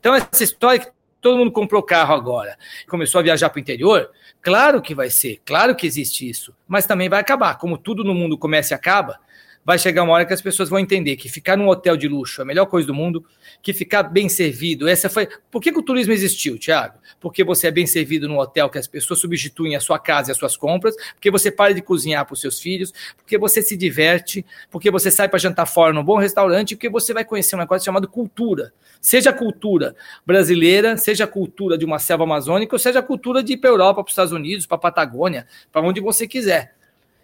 [SPEAKER 2] Então, essa história que todo mundo comprou carro agora, começou a viajar para o interior, Claro que vai ser, claro que existe isso, mas também vai acabar. Como tudo no mundo começa e acaba, vai chegar uma hora que as pessoas vão entender que ficar num hotel de luxo é a melhor coisa do mundo, que ficar bem servido, essa foi. Por que, que o turismo existiu, Tiago? Porque você é bem servido num hotel que as pessoas substituem a sua casa e as suas compras, porque você para de cozinhar para os seus filhos, porque você se diverte, porque você sai para jantar fora num bom restaurante, porque você vai conhecer um negócio chamado cultura. Seja a cultura brasileira, seja a cultura de uma selva amazônica, ou seja a cultura de ir para a Europa, para os Estados Unidos, para a Patagônia, para onde você quiser.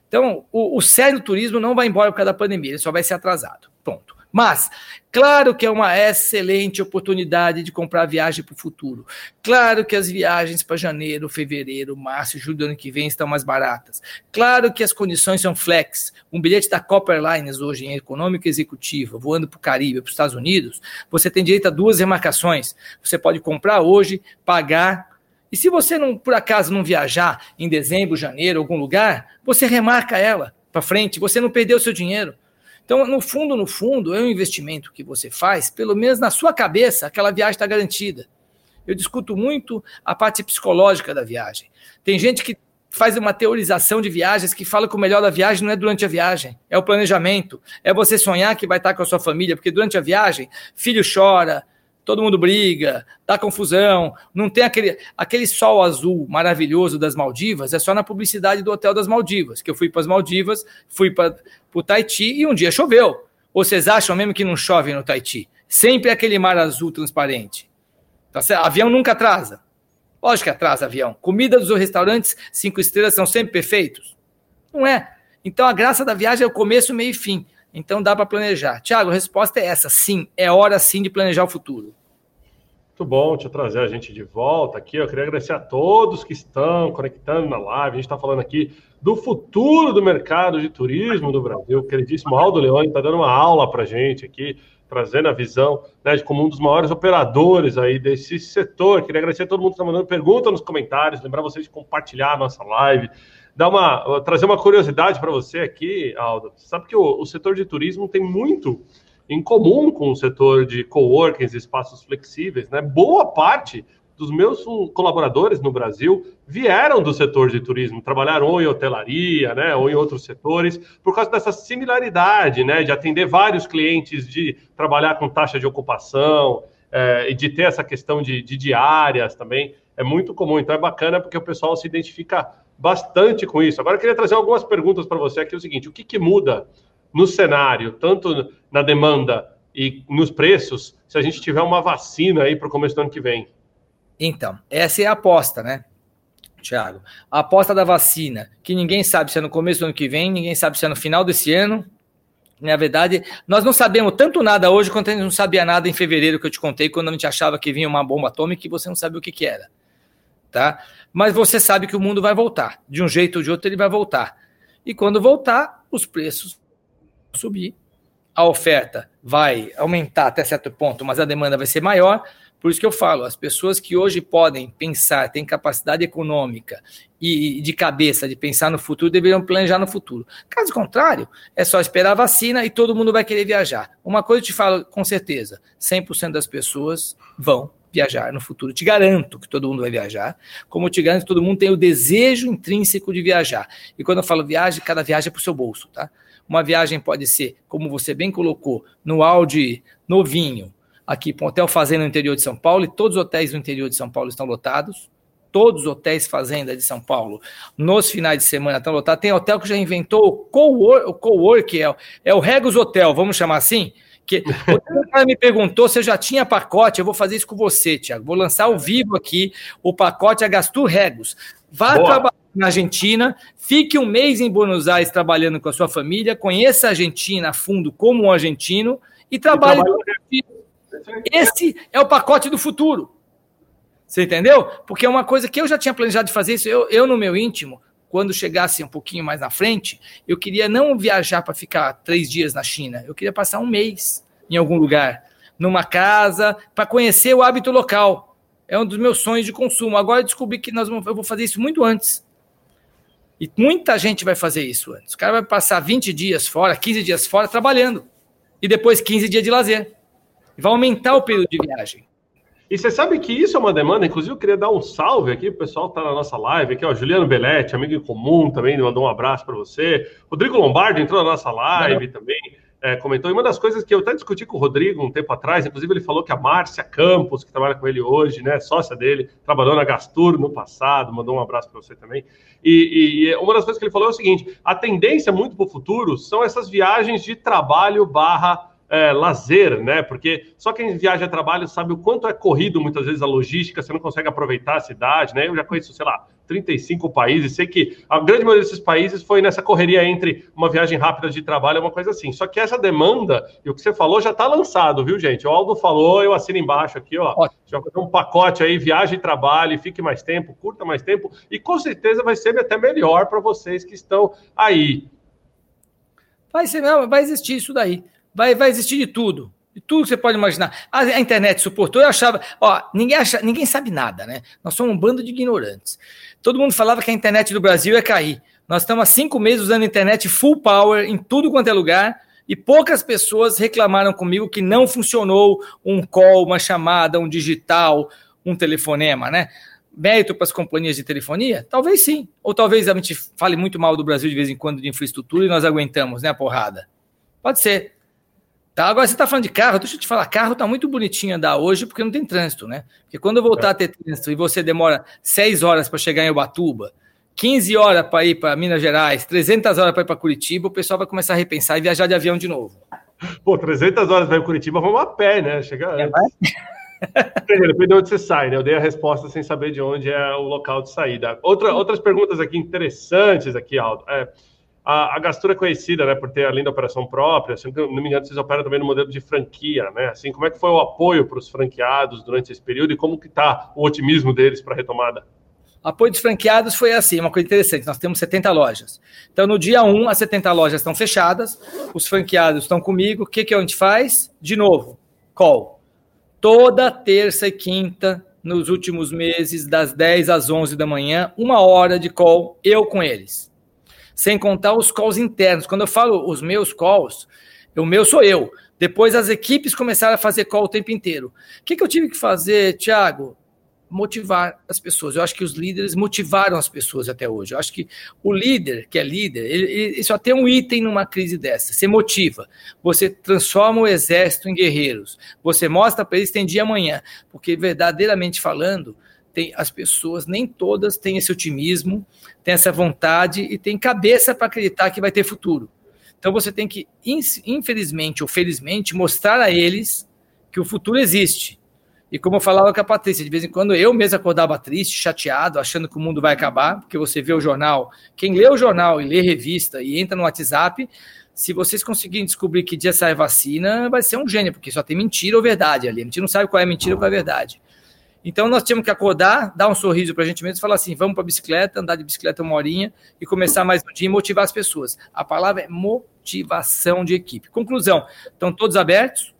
[SPEAKER 2] Então, o, o sério turismo não vai embora por causa da pandemia, ele só vai ser atrasado. Ponto. Mas, claro que é uma excelente oportunidade de comprar viagem para o futuro. Claro que as viagens para janeiro, fevereiro, março julho do ano que vem estão mais baratas. Claro que as condições são flex. Um bilhete da Copper Airlines hoje em econômica executiva, voando para o Caribe, para os Estados Unidos, você tem direito a duas remarcações. Você pode comprar hoje, pagar e se você não, por acaso não viajar em dezembro, janeiro, algum lugar, você remarca ela para frente, você não perdeu seu dinheiro. Então, no fundo, no fundo, é um investimento que você faz, pelo menos na sua cabeça, aquela viagem está garantida. Eu discuto muito a parte psicológica da viagem. Tem gente que faz uma teorização de viagens que fala que o melhor da viagem não é durante a viagem, é o planejamento, é você sonhar que vai estar com a sua família, porque durante a viagem, filho chora, todo mundo briga, dá confusão, não tem aquele, aquele sol azul maravilhoso das Maldivas, é só na publicidade do Hotel das Maldivas, que eu fui para as Maldivas, fui para o Tahiti e um dia choveu. Vocês acham mesmo que não chove no Tahiti? Sempre aquele mar azul transparente. Tá certo? Avião nunca atrasa. Lógico que atrasa avião. Comida dos restaurantes cinco estrelas são sempre perfeitos? Não é. Então a graça da viagem é o começo, meio e fim. Então dá para planejar. Tiago, a resposta é essa. Sim, é hora sim de planejar o futuro.
[SPEAKER 1] Muito bom te trazer a gente de volta aqui. Eu queria agradecer a todos que estão conectando na live. A gente está falando aqui do futuro do mercado de turismo do Brasil. O queridíssimo Aldo Leone está dando uma aula para a gente aqui, trazendo a visão né, de como um dos maiores operadores aí desse setor. Queria agradecer a todo mundo que está mandando pergunta nos comentários. Lembrar vocês de compartilhar a nossa live. Dar uma, trazer uma curiosidade para você aqui, Aldo. Você sabe que o, o setor de turismo tem muito em comum com o setor de coworkings, espaços flexíveis, né? Boa parte dos meus colaboradores no Brasil vieram do setor de turismo, trabalharam ou em hotelaria, né, ou em outros setores, por causa dessa similaridade, né, de atender vários clientes, de trabalhar com taxa de ocupação é, e de ter essa questão de, de diárias também, é muito comum. Então é bacana porque o pessoal se identifica bastante com isso. Agora eu queria trazer algumas perguntas para você aqui, é o seguinte, o que, que muda no cenário, tanto na demanda e nos preços, se a gente tiver uma vacina aí para o começo do ano que vem?
[SPEAKER 2] Então, essa é a aposta, né, Tiago? A aposta da vacina, que ninguém sabe se é no começo do ano que vem, ninguém sabe se é no final desse ano. Na verdade, nós não sabemos tanto nada hoje quanto a gente não sabia nada em fevereiro que eu te contei, quando a gente achava que vinha uma bomba atômica e você não sabia o que, que era. Tá? Mas você sabe que o mundo vai voltar. De um jeito ou de outro, ele vai voltar. E quando voltar, os preços subir, a oferta vai aumentar até certo ponto, mas a demanda vai ser maior. Por isso que eu falo, as pessoas que hoje podem pensar, têm capacidade econômica e de cabeça de pensar no futuro, deveriam planejar no futuro. Caso contrário, é só esperar a vacina e todo mundo vai querer viajar. Uma coisa eu te falo com certeza: 100% das pessoas vão viajar no futuro. Te garanto que todo mundo vai viajar, como eu te garanto que todo mundo tem o desejo intrínseco de viajar. E quando eu falo viagem, cada viagem é para o seu bolso, tá? Uma viagem pode ser, como você bem colocou, no Audi novinho, aqui para um hotel fazenda no interior de São Paulo, e todos os hotéis no interior de São Paulo estão lotados. Todos os hotéis fazenda de São Paulo, nos finais de semana, estão lotados. Tem hotel que já inventou o co-work, co é, é o Regos Hotel, vamos chamar assim, que o cara me perguntou se eu já tinha pacote, eu vou fazer isso com você, Tiago. Vou lançar ao vivo aqui o pacote Agastur Regos. Vá Boa. trabalhar na Argentina, fique um mês em Buenos Aires trabalhando com a sua família, conheça a Argentina a fundo como um argentino e trabalhe. E Esse é o pacote do futuro. Você entendeu? Porque é uma coisa que eu já tinha planejado de fazer isso, eu, eu no meu íntimo, quando chegasse um pouquinho mais na frente, eu queria não viajar para ficar três dias na China, eu queria passar um mês em algum lugar, numa casa, para conhecer o hábito local. É um dos meus sonhos de consumo. Agora descobri que nós vamos, eu vou fazer isso muito antes. E muita gente vai fazer isso antes. O cara vai passar 20 dias fora, 15 dias fora, trabalhando. E depois 15 dias de lazer. Vai aumentar o período de viagem.
[SPEAKER 1] E você sabe que isso é uma demanda, inclusive eu queria dar um salve aqui, o pessoal está na nossa live aqui, ó, Juliano Belletti, amigo em comum também, mandou um abraço para você. Rodrigo Lombardi entrou na nossa live também é, comentou. E uma das coisas que eu até discuti com o Rodrigo um tempo atrás, inclusive ele falou que a Márcia Campos, que trabalha com ele hoje, né, sócia dele, trabalhou na Gastur no passado, mandou um abraço para você também. E, e, uma das coisas que ele falou é o seguinte: a tendência muito para o futuro são essas viagens de trabalho barra é, lazer, né? Porque só quem viaja a trabalho sabe o quanto é corrido muitas vezes a logística, você não consegue aproveitar a cidade, né? Eu já conheço, sei lá, 35 países. Sei que a grande maioria desses países foi nessa correria entre uma viagem rápida de trabalho uma coisa assim. Só que essa demanda, e o que você falou, já está lançado, viu, gente? O Aldo falou, eu assino embaixo aqui, ó. Ótimo. Já fazer um pacote aí, viagem e trabalho, fique mais tempo, curta mais tempo, e com certeza vai ser até melhor para vocês que estão aí.
[SPEAKER 2] Vai ser, vai existir isso daí. Vai, vai existir de tudo tudo que você pode imaginar. A, a, internet suportou, eu achava, ó, ninguém, acha, ninguém sabe nada, né? Nós somos um bando de ignorantes. Todo mundo falava que a internet do Brasil ia cair. Nós estamos há cinco meses usando internet full power em tudo quanto é lugar e poucas pessoas reclamaram comigo que não funcionou um call, uma chamada, um digital, um telefonema, né? Mérito para as companhias de telefonia? Talvez sim. Ou talvez a gente fale muito mal do Brasil de vez em quando de infraestrutura e nós aguentamos, né, a porrada. Pode ser. Tá, agora você está falando de carro, deixa eu te falar, carro está muito bonitinho andar hoje porque não tem trânsito, né? Porque quando eu voltar é. a ter trânsito e você demora 6 horas para chegar em Ubatuba, 15 horas para ir para Minas Gerais, 300 horas para ir para Curitiba, o pessoal vai começar a repensar e viajar de avião de novo.
[SPEAKER 1] Pô, 300 horas para Curitiba, vamos a pé, né? Chegar é, Depende de onde você sai, né? Eu dei a resposta sem saber de onde é o local de saída. Outra, outras perguntas aqui interessantes aqui, Aldo. É, a, a Gastura é conhecida, né, por ter a linda operação própria, assim, não me engano, vocês operam também no modelo de franquia, né? Assim, como é que foi o apoio para os franqueados durante esse período e como que está o otimismo deles para a retomada?
[SPEAKER 2] Apoio dos franqueados foi assim, uma coisa interessante. Nós temos 70 lojas. Então, no dia 1, as 70 lojas estão fechadas, os franqueados estão comigo. O que, que a gente faz? De novo, call. Toda terça e quinta, nos últimos meses, das 10 às 11 da manhã, uma hora de call, eu com eles sem contar os calls internos. Quando eu falo os meus calls, o meu sou eu. Depois as equipes começaram a fazer call o tempo inteiro. O que, que eu tive que fazer, Thiago? Motivar as pessoas. Eu acho que os líderes motivaram as pessoas até hoje. Eu acho que o líder, que é líder, ele, ele só tem um item numa crise dessa. Você motiva. Você transforma o exército em guerreiros. Você mostra para eles que tem dia amanhã. Porque, verdadeiramente falando, tem, as pessoas, nem todas têm esse otimismo, têm essa vontade e têm cabeça para acreditar que vai ter futuro. Então você tem que, infelizmente ou felizmente, mostrar a eles que o futuro existe. E como eu falava com a Patrícia, de vez em quando eu mesmo acordava triste, chateado, achando que o mundo vai acabar, porque você vê o jornal. Quem lê o jornal e lê revista e entra no WhatsApp, se vocês conseguirem descobrir que dia sai a vacina, vai ser um gênio, porque só tem mentira ou verdade ali. A gente não sabe qual é mentira ou qual é verdade. Então nós tínhamos que acordar, dar um sorriso para a gente mesmo falar assim: vamos para a bicicleta, andar de bicicleta uma horinha e começar mais um dia e motivar as pessoas. A palavra é motivação de equipe. Conclusão: estão todos abertos,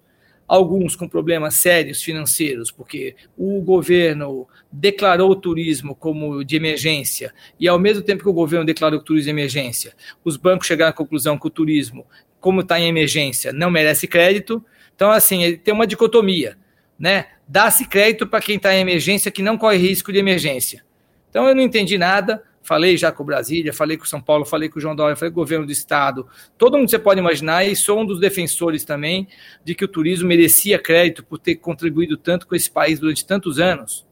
[SPEAKER 2] alguns com problemas sérios financeiros, porque o governo declarou o turismo como de emergência, e ao mesmo tempo que o governo declarou o turismo de emergência, os bancos chegaram à conclusão que o turismo, como está em emergência, não merece crédito. Então, assim, tem uma dicotomia né? Dá-se crédito para quem está em emergência que não corre risco de emergência. Então eu não entendi nada. Falei já com Brasília, falei com São Paulo, falei com o João Dória, falei com o governo do estado. Todo mundo você pode imaginar, e sou um dos defensores também de que o turismo merecia crédito por ter contribuído tanto com esse país durante tantos anos.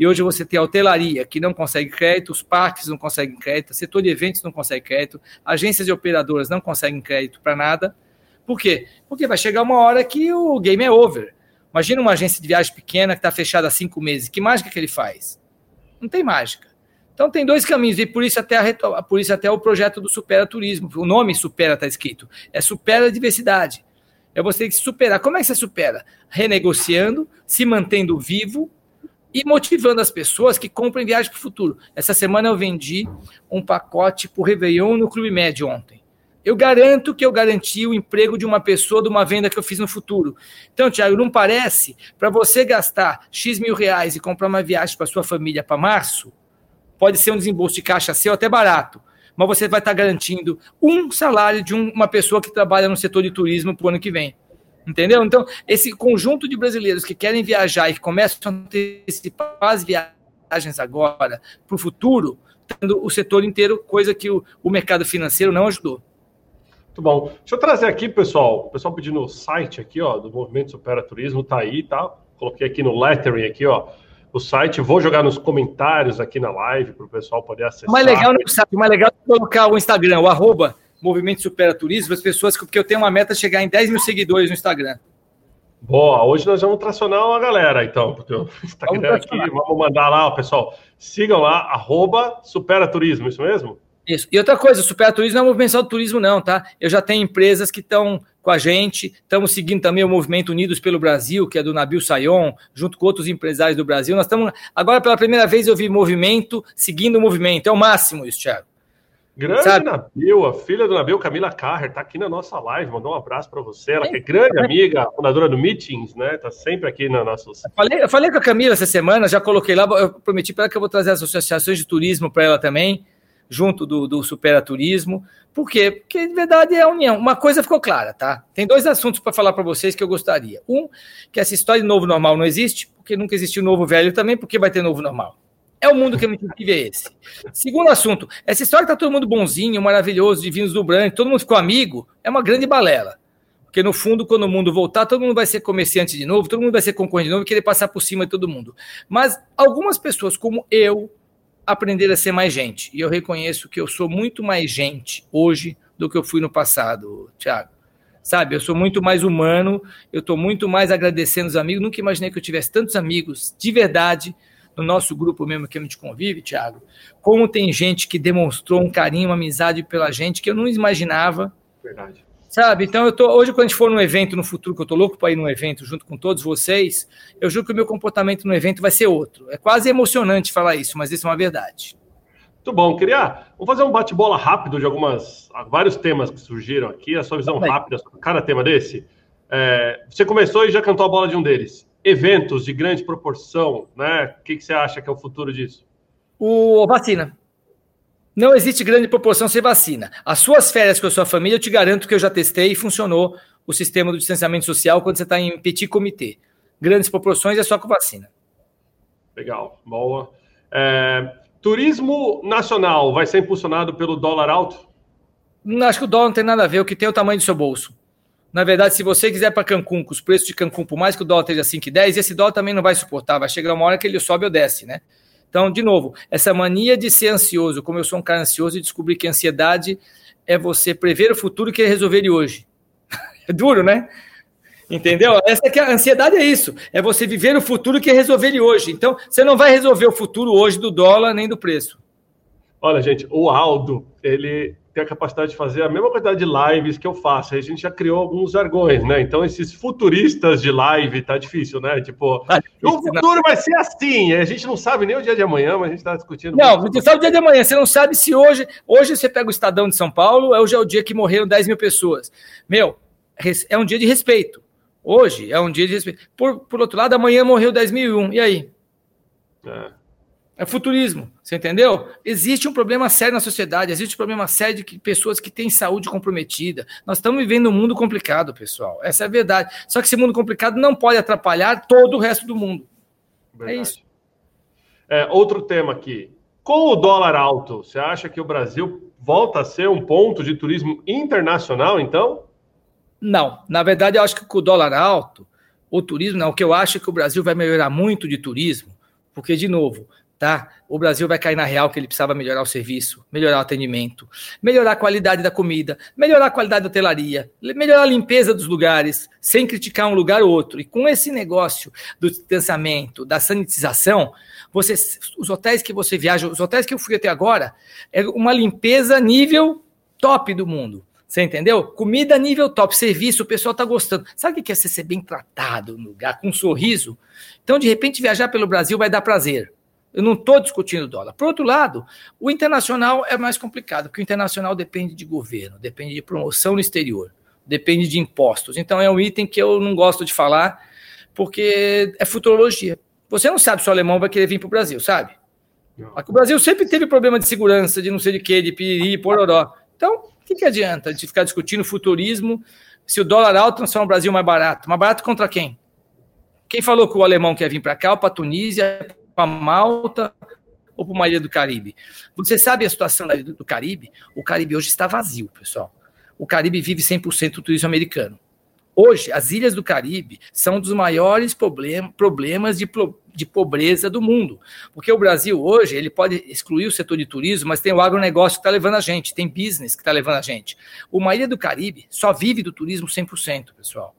[SPEAKER 2] E hoje você tem a hotelaria que não consegue crédito, os parques não conseguem crédito, setor de eventos não consegue crédito, agências e operadoras não conseguem crédito para nada. Por quê? Porque vai chegar uma hora que o game é over. Imagina uma agência de viagem pequena que está fechada há cinco meses. Que mágica que ele faz? Não tem mágica. Então tem dois caminhos, e por isso até, a, por isso até o projeto do Supera Turismo. O nome Supera está escrito. É Supera a Diversidade. É você que superar. Como é que você supera? Renegociando, se mantendo vivo e motivando as pessoas que comprem viagem para o futuro. Essa semana eu vendi um pacote para o Réveillon no Clube Médio ontem. Eu garanto que eu garanti o emprego de uma pessoa de uma venda que eu fiz no futuro. Então, Tiago, não parece para você gastar X mil reais e comprar uma viagem para sua família para março? Pode ser um desembolso de caixa seu até barato, mas você vai estar garantindo um salário de uma pessoa que trabalha no setor de turismo para o ano que vem. Entendeu? Então, esse conjunto de brasileiros que querem viajar e que começam a antecipar as viagens agora para o futuro, tendo o setor inteiro, coisa que o, o mercado financeiro não ajudou.
[SPEAKER 1] Muito bom. Deixa eu trazer aqui, pessoal. O pessoal pedindo o site aqui, ó, do Movimento Supera Turismo, tá aí, tá? Coloquei aqui no lettering aqui, ó, o site. Vou jogar nos comentários aqui na live para o pessoal poder acessar.
[SPEAKER 2] O mais legal, o mais legal é colocar o Instagram, o arroba Movimento Supera Turismo, as pessoas, porque eu tenho uma meta de chegar em 10 mil seguidores no Instagram.
[SPEAKER 1] Boa, hoje nós vamos tracionar uma galera, então, porque o Instagram aqui, vamos mandar lá, pessoal, sigam lá, arroba Supera Turismo, isso mesmo?
[SPEAKER 2] Isso. E outra coisa, o Supera Turismo não é um movimento do turismo, não, tá? Eu já tenho empresas que estão com a gente, estamos seguindo também o movimento Unidos pelo Brasil, que é do Nabil Sayon, junto com outros empresários do Brasil. Nós estamos, agora pela primeira vez eu vi movimento seguindo o movimento, é o máximo isso, Thiago.
[SPEAKER 1] Grande Sabe? Nabil, a filha do Nabil, Camila Carrer, está aqui na nossa live, mandou um abraço para você. Ela que é grande amiga, fundadora do Meetings, né? Está sempre aqui na nossa.
[SPEAKER 2] Eu falei, eu falei com a Camila essa semana, já coloquei lá, eu prometi para ela que eu vou trazer as associações de turismo para ela também, junto do, do Supera Turismo. Por quê? Porque, de verdade, é a união. Uma coisa ficou clara, tá? Tem dois assuntos para falar para vocês que eu gostaria. Um, que essa história de novo normal não existe, porque nunca existiu novo velho também, porque vai ter novo normal. É o mundo que a gente vive é esse. Segundo assunto, essa história que tá todo mundo bonzinho, maravilhoso, divinos do branco, todo mundo ficou amigo, é uma grande balela. Porque no fundo, quando o mundo voltar, todo mundo vai ser comerciante de novo, todo mundo vai ser concorrente de novo e querer passar por cima de todo mundo. Mas algumas pessoas, como eu, aprenderam a ser mais gente. E eu reconheço que eu sou muito mais gente hoje do que eu fui no passado, Thiago. Sabe, eu sou muito mais humano, eu estou muito mais agradecendo os amigos. Nunca imaginei que eu tivesse tantos amigos de verdade no nosso grupo mesmo que a gente convive, Thiago, como tem gente que demonstrou um carinho, uma amizade pela gente que eu não imaginava. Verdade. Sabe? Então, eu tô, hoje, quando a gente for num evento no futuro, que eu tô louco para ir num evento junto com todos vocês, eu juro que o meu comportamento no evento vai ser outro. É quase emocionante falar isso, mas isso é uma verdade.
[SPEAKER 1] Muito bom. Queria vamos fazer um bate-bola rápido de algumas vários temas que surgiram aqui. A sua visão rápida sobre cada tema desse. É, você começou e já cantou a bola de um deles eventos de grande proporção, né? O que, que você acha que é o futuro disso?
[SPEAKER 2] O vacina. Não existe grande proporção sem vacina. As suas férias com a sua família, eu te garanto que eu já testei e funcionou o sistema do distanciamento social quando você está em petit comitê. Grandes proporções é só com vacina.
[SPEAKER 1] Legal, boa. É, turismo nacional vai ser impulsionado pelo dólar alto?
[SPEAKER 2] Acho que o dólar não tem nada a ver, o que tem é o tamanho do seu bolso. Na verdade, se você quiser para Cancún, com os preços de Cancún, por mais que o dólar esteja 5,10, esse dólar também não vai suportar, vai chegar uma hora que ele sobe ou desce, né? Então, de novo, essa mania de ser ansioso, como eu sou um cara ansioso, e descobri que ansiedade é você prever o futuro e querer resolver ele hoje. [laughs] é duro, né? Entendeu? Essa é que a ansiedade é isso, é você viver o futuro e querer resolver ele hoje. Então, você não vai resolver o futuro hoje do dólar nem do preço.
[SPEAKER 1] Olha, gente, o Aldo, ele tem a capacidade de fazer a mesma quantidade de lives que eu faço. A gente já criou alguns jargões, né? Então, esses futuristas de live tá difícil, né? Tipo, tá difícil, o futuro não. vai ser assim. A gente não sabe nem o dia de amanhã, mas a gente está discutindo.
[SPEAKER 2] Não, você sabe o dia de amanhã. Você não sabe se hoje. Hoje você pega o Estadão de São Paulo, hoje é o dia que morreram 10 mil pessoas. Meu, é um dia de respeito. Hoje é um dia de respeito. Por, por outro lado, amanhã morreu 10.001. E aí? É. É futurismo, você entendeu? Existe um problema sério na sociedade, existe um problema sério de que pessoas que têm saúde comprometida. Nós estamos vivendo um mundo complicado, pessoal. Essa é a verdade. Só que esse mundo complicado não pode atrapalhar todo o resto do mundo. É verdade. É isso.
[SPEAKER 1] É, outro tema aqui. Com o dólar alto, você acha que o Brasil volta a ser um ponto de turismo internacional, então?
[SPEAKER 2] Não. Na verdade, eu acho que com o dólar alto, o turismo, não. O que eu acho é que o Brasil vai melhorar muito de turismo, porque, de novo, tá? O Brasil vai cair na real que ele precisava melhorar o serviço, melhorar o atendimento, melhorar a qualidade da comida, melhorar a qualidade da hotelaria, melhorar a limpeza dos lugares, sem criticar um lugar ou outro. E com esse negócio do distanciamento, da sanitização, você, os hotéis que você viaja, os hotéis que eu fui até agora, é uma limpeza nível top do mundo. Você entendeu? Comida nível top, serviço, o pessoal tá gostando. Sabe o que é ser bem tratado no lugar, com um sorriso? Então, de repente, viajar pelo Brasil vai dar prazer. Eu não estou discutindo dólar. Por outro lado, o internacional é mais complicado, porque o internacional depende de governo, depende de promoção no exterior, depende de impostos. Então é um item que eu não gosto de falar, porque é futurologia. Você não sabe se o alemão vai querer vir para o Brasil, sabe? O Brasil sempre teve problema de segurança, de não sei de quê, de piriri, pororó. Então, o que, que adianta de ficar discutindo futurismo se o dólar alto transforma o Brasil mais barato? Mais barato contra quem? Quem falou que o alemão quer vir para cá, ou para a Tunísia, para Malta ou para uma ilha do Caribe. Você sabe a situação do Caribe? O Caribe hoje está vazio, pessoal. O Caribe vive 100% do turismo americano. Hoje, as ilhas do Caribe são um dos maiores problem problemas de, de pobreza do mundo. Porque o Brasil hoje, ele pode excluir o setor de turismo, mas tem o agronegócio que está levando a gente, tem business que está levando a gente. Uma ilha do Caribe só vive do turismo 100%, pessoal.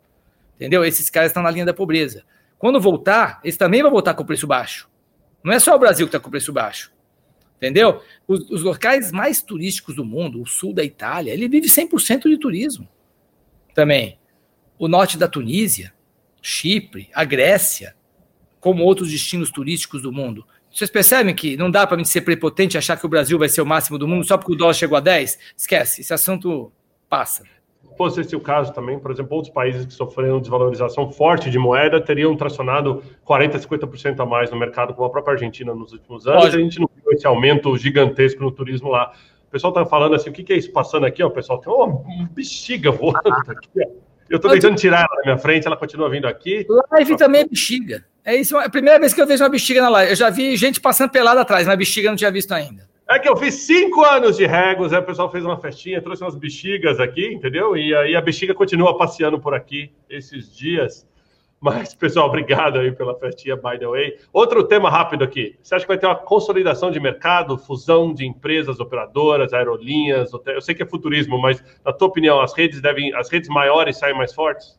[SPEAKER 2] Entendeu? Esses caras estão na linha da pobreza. Quando voltar, eles também vão voltar com preço baixo. Não é só o Brasil que está com preço baixo. Entendeu? Os, os, locais mais turísticos do mundo, o sul da Itália, ele vive 100% de turismo. Também. O norte da Tunísia, Chipre, a Grécia, como outros destinos turísticos do mundo. Vocês percebem que não dá para mim ser prepotente e achar que o Brasil vai ser o máximo do mundo só porque o dólar chegou a 10? Esquece, esse assunto passa.
[SPEAKER 1] Fosse esse o caso também, por exemplo, outros países que sofreram desvalorização forte de moeda teriam tracionado 40%, 50% a mais no mercado, como a própria Argentina nos últimos anos. A gente não viu esse aumento gigantesco no turismo lá. O pessoal está falando assim, o que, que, é isso passando aqui? Ó, o pessoal tem uma bexiga voando aqui. Eu estou tentando tirar ela da minha frente, ela continua vindo aqui.
[SPEAKER 2] Live também é bexiga. É isso, é a primeira vez que eu vejo uma bexiga na live. Eu já vi gente passando pelada atrás, mas bexiga não tinha visto ainda.
[SPEAKER 1] É que eu fiz cinco anos de regos, aí o pessoal fez uma festinha, trouxe umas bexigas aqui, entendeu? E aí a bexiga continua passeando por aqui esses dias. Mas, pessoal, obrigado aí pela festinha, by the way. Outro tema rápido aqui. Você acha que vai ter uma consolidação de mercado, fusão de empresas, operadoras, aerolinhas? Eu sei que é futurismo, mas na tua opinião, as redes devem, as redes maiores saem mais fortes?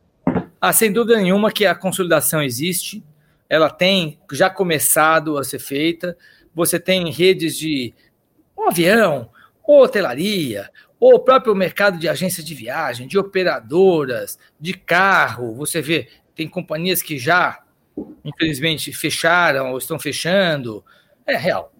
[SPEAKER 2] Ah, sem dúvida nenhuma que a consolidação existe ela tem já começado a ser feita. Você tem redes de um avião, ou hotelaria, ou o próprio mercado de agência de viagem, de operadoras, de carro. Você vê, tem companhias que já, infelizmente, fecharam ou estão fechando. É real.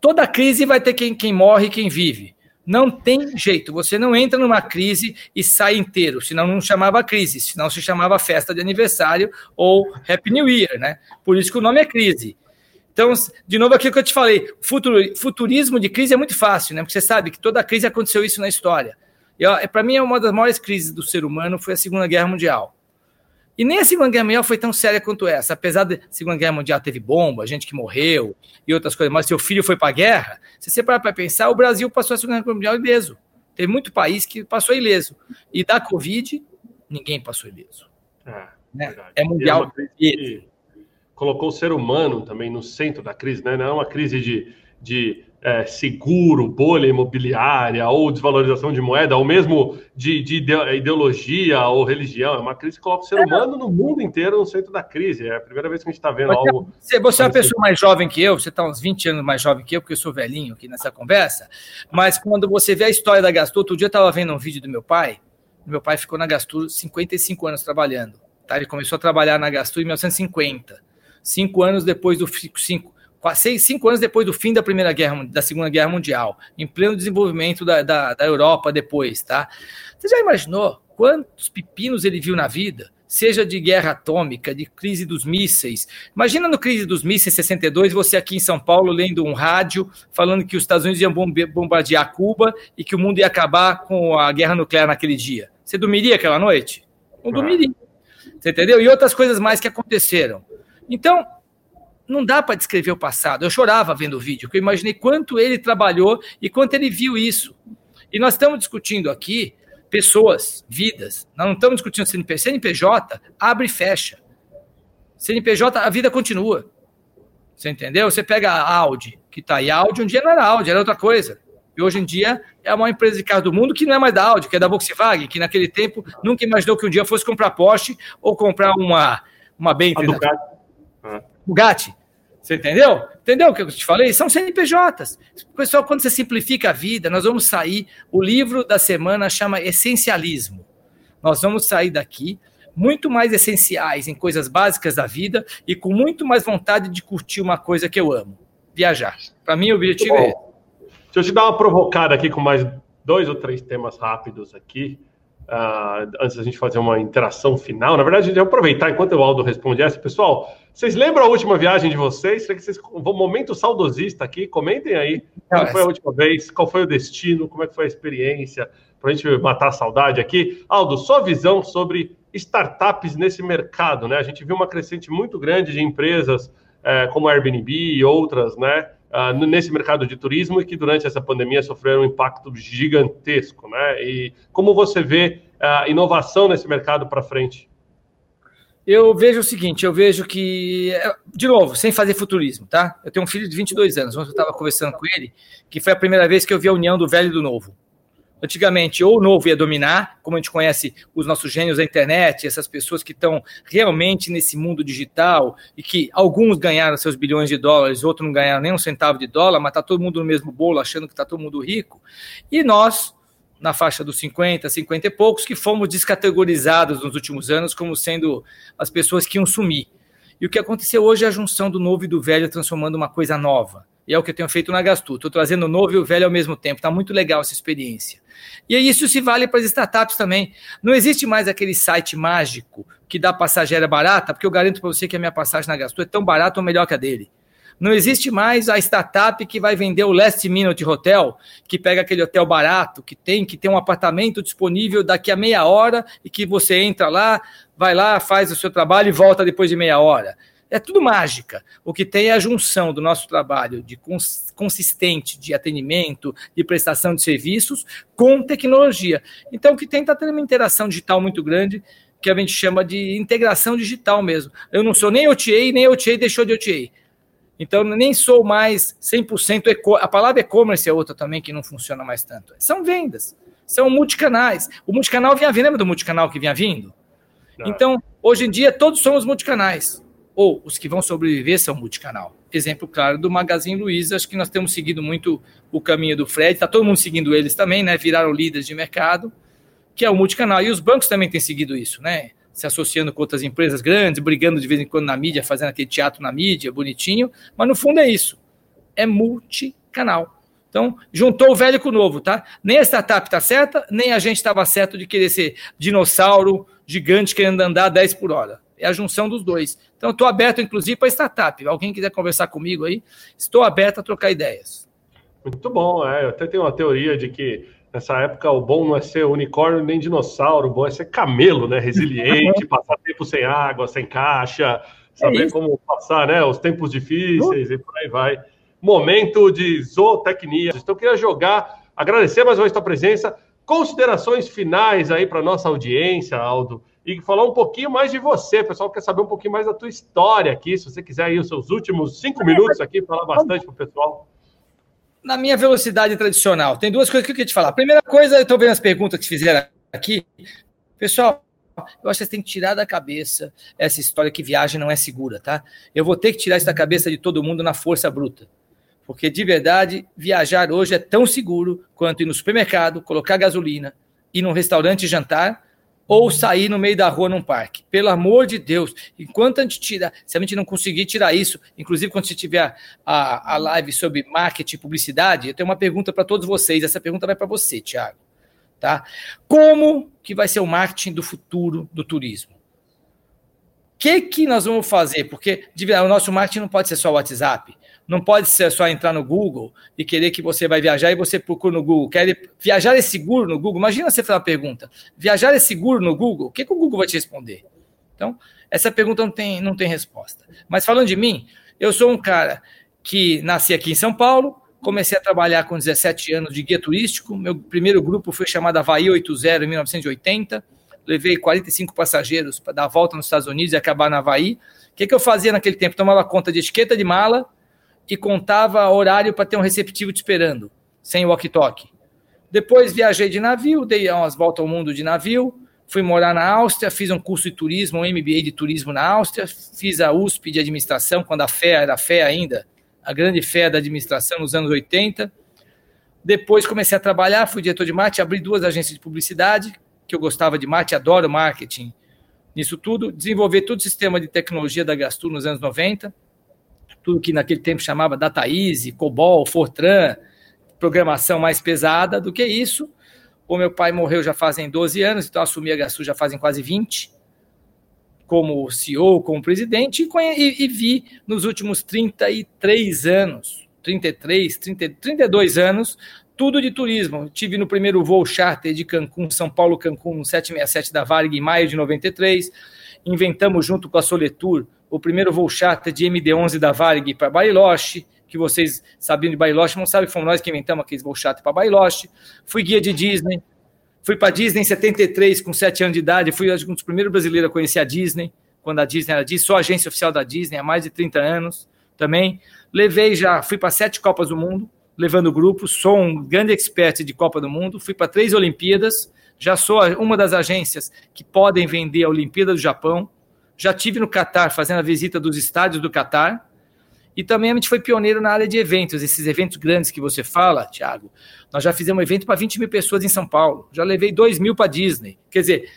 [SPEAKER 2] Toda crise vai ter quem, quem morre e quem vive. Não tem jeito. Você não entra numa crise e sai inteiro, senão não chamava crise, senão se chamava festa de aniversário ou Happy New Year, né? Por isso que o nome é crise. Então, de novo, aquilo que eu te falei, futurismo de crise é muito fácil, né? Porque você sabe que toda crise aconteceu isso na história. E para mim, é uma das maiores crises do ser humano foi a Segunda Guerra Mundial. E nem a Segunda Guerra Mundial foi tão séria quanto essa. Apesar da Segunda Guerra Mundial teve bomba, gente que morreu e outras coisas, mas seu filho foi para a guerra, se você parar para pensar, o Brasil passou a Segunda Guerra Mundial ileso. Teve muito país que passou ileso. E da Covid, ninguém passou ileso.
[SPEAKER 1] É, né? é mundial. É colocou o ser humano também no centro da crise, né? Não é uma crise de, de é, seguro, bolha imobiliária ou desvalorização de moeda, ou mesmo de, de, ideologia ou religião. É uma crise que coloca o ser é. humano no mundo inteiro no centro da crise. É a primeira vez que a gente está vendo algo.
[SPEAKER 2] Você, você é uma pessoa mais jovem que eu, você está uns 20 anos mais jovem que eu, porque eu sou velhinho aqui nessa conversa. Mas quando você vê a história da Gastur, outro dia eu estava vendo um vídeo do meu pai. Meu pai ficou na Gastur 55 anos trabalhando. Tá? Ele começou a trabalhar na Gastur em 1950. Cinco anos depois do cinco, seis, cinco anos depois do fim da primeira guerra, da segunda guerra mundial, em pleno desenvolvimento da, da, da Europa depois, tá? Você já imaginou quantos pepinos ele viu na vida? Seja de guerra atômica, de crise dos mísseis. Imagina no crise dos mísseis 62, você aqui em São Paulo lendo um rádio falando que os Estados Unidos iam bombardear Cuba e que o mundo ia acabar com a guerra nuclear naquele dia. Você dormiria aquela noite? Não dormiria. Você entendeu? E outras coisas mais que aconteceram. Então, não dá para descrever o passado. Eu chorava vendo o vídeo, porque eu imaginei quanto ele trabalhou e quanto ele viu isso. E nós estamos discutindo aqui pessoas, vidas. Nós não estamos discutindo CNPJ. CNPJ abre e fecha. CNPJ, a vida continua. Você entendeu? Você pega a Audi, que está aí. A Audi um dia não era Audi, era outra coisa. E hoje em dia é a maior empresa de carro do mundo que não é mais da Audi, que é da Volkswagen, que naquele tempo nunca imaginou que um dia fosse comprar Porsche ou comprar uma, uma Bentley. A Ducati. Bugatti. Você entendeu? Entendeu o que eu te falei? São CNPJs. Pessoal, quando você simplifica a vida, nós vamos sair. O livro da semana chama Essencialismo. Nós vamos sair daqui muito mais essenciais em coisas básicas da vida e com muito mais vontade de curtir uma coisa que eu amo: viajar. Para mim, o objetivo é.
[SPEAKER 1] Deixa eu te dar uma provocada aqui com mais dois ou três temas rápidos aqui. Uh, antes da gente fazer uma interação final. Na verdade, a gente vai aproveitar enquanto o Aldo responde essa. Pessoal, vocês lembram a última viagem de vocês? Será que vocês. Um momento saudosista aqui, comentem aí. Qual foi a última vez? Qual foi o destino? Como é que foi a experiência? Para a gente matar a saudade aqui. Aldo, sua visão sobre startups nesse mercado, né? A gente viu uma crescente muito grande de empresas é, como a Airbnb e outras, né? Uh, nesse mercado de turismo e que durante essa pandemia sofreram um impacto gigantesco, né? E como você vê a uh, inovação nesse mercado para frente?
[SPEAKER 2] Eu vejo o seguinte, eu vejo que, de novo, sem fazer futurismo, tá? Eu tenho um filho de 22 anos, ontem eu estava conversando com ele, que foi a primeira vez que eu vi a união do velho e do novo. Antigamente, ou o novo ia dominar, como a gente conhece os nossos gênios da internet, essas pessoas que estão realmente nesse mundo digital e que alguns ganharam seus bilhões de dólares, outros não ganharam nem um centavo de dólar, mas está todo mundo no mesmo bolo, achando que está todo mundo rico. E nós, na faixa dos 50, 50 e poucos, que fomos descategorizados nos últimos anos como sendo as pessoas que iam sumir. E o que aconteceu hoje é a junção do novo e do velho transformando uma coisa nova. E é o que eu tenho feito na Gastu. Estou trazendo o novo e o velho ao mesmo tempo. Está muito legal essa experiência. E isso se vale para as startups também. Não existe mais aquele site mágico que dá passageira barata, porque eu garanto para você que a minha passagem na Gastu é tão barata ou melhor que a dele. Não existe mais a startup que vai vender o last minute hotel, que pega aquele hotel barato, que tem que ter um apartamento disponível daqui a meia hora e que você entra lá, vai lá, faz o seu trabalho e volta depois de meia hora. É tudo mágica. O que tem é a junção do nosso trabalho de consistente de atendimento, de prestação de serviços com tecnologia. Então, o que tem está tendo uma interação digital muito grande que a gente chama de integração digital mesmo. Eu não sou nem OTA, nem OTA deixou de OTA. Então, nem sou mais 100% eco. A palavra e-commerce é outra também que não funciona mais tanto. São vendas, são multicanais. O multicanal vinha vindo, lembra do multicanal que vinha vindo? Não. Então, hoje em dia, todos somos multicanais. Ou os que vão sobreviver são multicanal. Exemplo claro do Magazine Luiza, acho que nós temos seguido muito o caminho do Fred, está todo mundo seguindo eles também, né? Viraram líderes de mercado, que é o multicanal. E os bancos também têm seguido isso, né? se associando com outras empresas grandes, brigando de vez em quando na mídia, fazendo aquele teatro na mídia, bonitinho, mas no fundo é isso. É multicanal. Então, juntou o velho com o novo, tá? Nem a startup está certa, nem a gente estava certo de querer ser dinossauro gigante querendo andar 10 por hora. É a junção dos dois. Então, estou aberto, inclusive, para startup. Alguém quiser conversar comigo aí, estou aberto a trocar ideias.
[SPEAKER 1] Muito bom, é. Eu até tenho uma teoria de que Nessa época, o bom não é ser unicórnio nem dinossauro, o bom é ser camelo, né? Resiliente, [laughs] passar tempo sem água, sem caixa, saber é como passar né? os tempos difíceis uh. e por aí vai. Momento de zootecnia. Então, eu queria jogar, agradecer mais uma vez a tua presença. Considerações finais aí para nossa audiência, Aldo, e falar um pouquinho mais de você. O pessoal quer saber um pouquinho mais da tua história aqui. Se você quiser aí os seus últimos cinco minutos aqui, falar bastante para o pessoal
[SPEAKER 2] na minha velocidade tradicional. Tem duas coisas que eu queria te falar. Primeira coisa, eu estou vendo as perguntas que fizeram aqui. Pessoal, eu acho que vocês têm que tirar da cabeça essa história que viagem não é segura, tá? Eu vou ter que tirar isso da cabeça de todo mundo na força bruta. Porque, de verdade, viajar hoje é tão seguro quanto ir no supermercado, colocar gasolina, ir num restaurante jantar ou sair no meio da rua num parque. Pelo amor de Deus, enquanto a gente tira, se a gente não conseguir tirar isso, inclusive quando gente tiver a, a live sobre marketing e publicidade, eu tenho uma pergunta para todos vocês. Essa pergunta vai para você, Thiago. Tá? Como que vai ser o marketing do futuro do turismo? O que, que nós vamos fazer? Porque o nosso marketing não pode ser só o WhatsApp. Não pode ser só entrar no Google e querer que você vai viajar e você procura no Google. Quer viajar é seguro no Google? Imagina você fazer uma pergunta. Viajar é seguro no Google? O que, que o Google vai te responder? Então, essa pergunta não tem, não tem resposta. Mas falando de mim, eu sou um cara que nasci aqui em São Paulo, comecei a trabalhar com 17 anos de guia turístico. Meu primeiro grupo foi chamado Havaí 80 em 1980. Levei 45 passageiros para dar a volta nos Estados Unidos e acabar na Havaí. O que, que eu fazia naquele tempo? Tomava conta de etiqueta de mala, e contava horário para ter um receptivo te esperando, sem walkie-talkie. Depois viajei de navio, dei umas voltas ao mundo de navio, fui morar na Áustria, fiz um curso de turismo, um MBA de turismo na Áustria, fiz a USP de administração, quando a FE era FE ainda, a grande FE da administração nos anos 80. Depois comecei a trabalhar, fui diretor de marketing, abri duas agências de publicidade, que eu gostava de marketing, adoro marketing nisso tudo, desenvolver todo o sistema de tecnologia da Gastur nos anos 90, tudo que naquele tempo chamava Data Easy, COBOL, Fortran, programação mais pesada do que isso. O meu pai morreu já fazem 12 anos, então assumi a Gastu já fazem quase 20, como CEO, como presidente, e, vi nos últimos 33 anos, 33, 30, 32 anos, tudo de turismo. Tive no primeiro voo charter de Cancún, São Paulo, Cancún, 767 da Varig, em maio de 93. Inventamos junto com a Soletur o primeiro voo charter de MD-11 da Varig para Bariloche, que vocês sabiam de Bariloche, não sabem que fomos nós que inventamos aqueles voos charter para Bariloche. Fui guia de Disney, fui para Disney em 73, com 7 anos de idade, fui um dos primeiros brasileiros a conhecer a Disney, quando a Disney era Disney, sou agência oficial da Disney há mais de 30 anos também. Levei já, fui para sete Copas do Mundo, levando grupos, sou um grande expert de Copa do Mundo, fui para três Olimpíadas, já sou uma das agências que podem vender a Olimpíada do Japão, já tive no Catar fazendo a visita dos estádios do Catar, e também a gente foi pioneiro na área de eventos, esses eventos grandes que você fala, Thiago. Nós já fizemos um evento para 20 mil pessoas em São Paulo, já levei 2 mil para Disney. Quer dizer,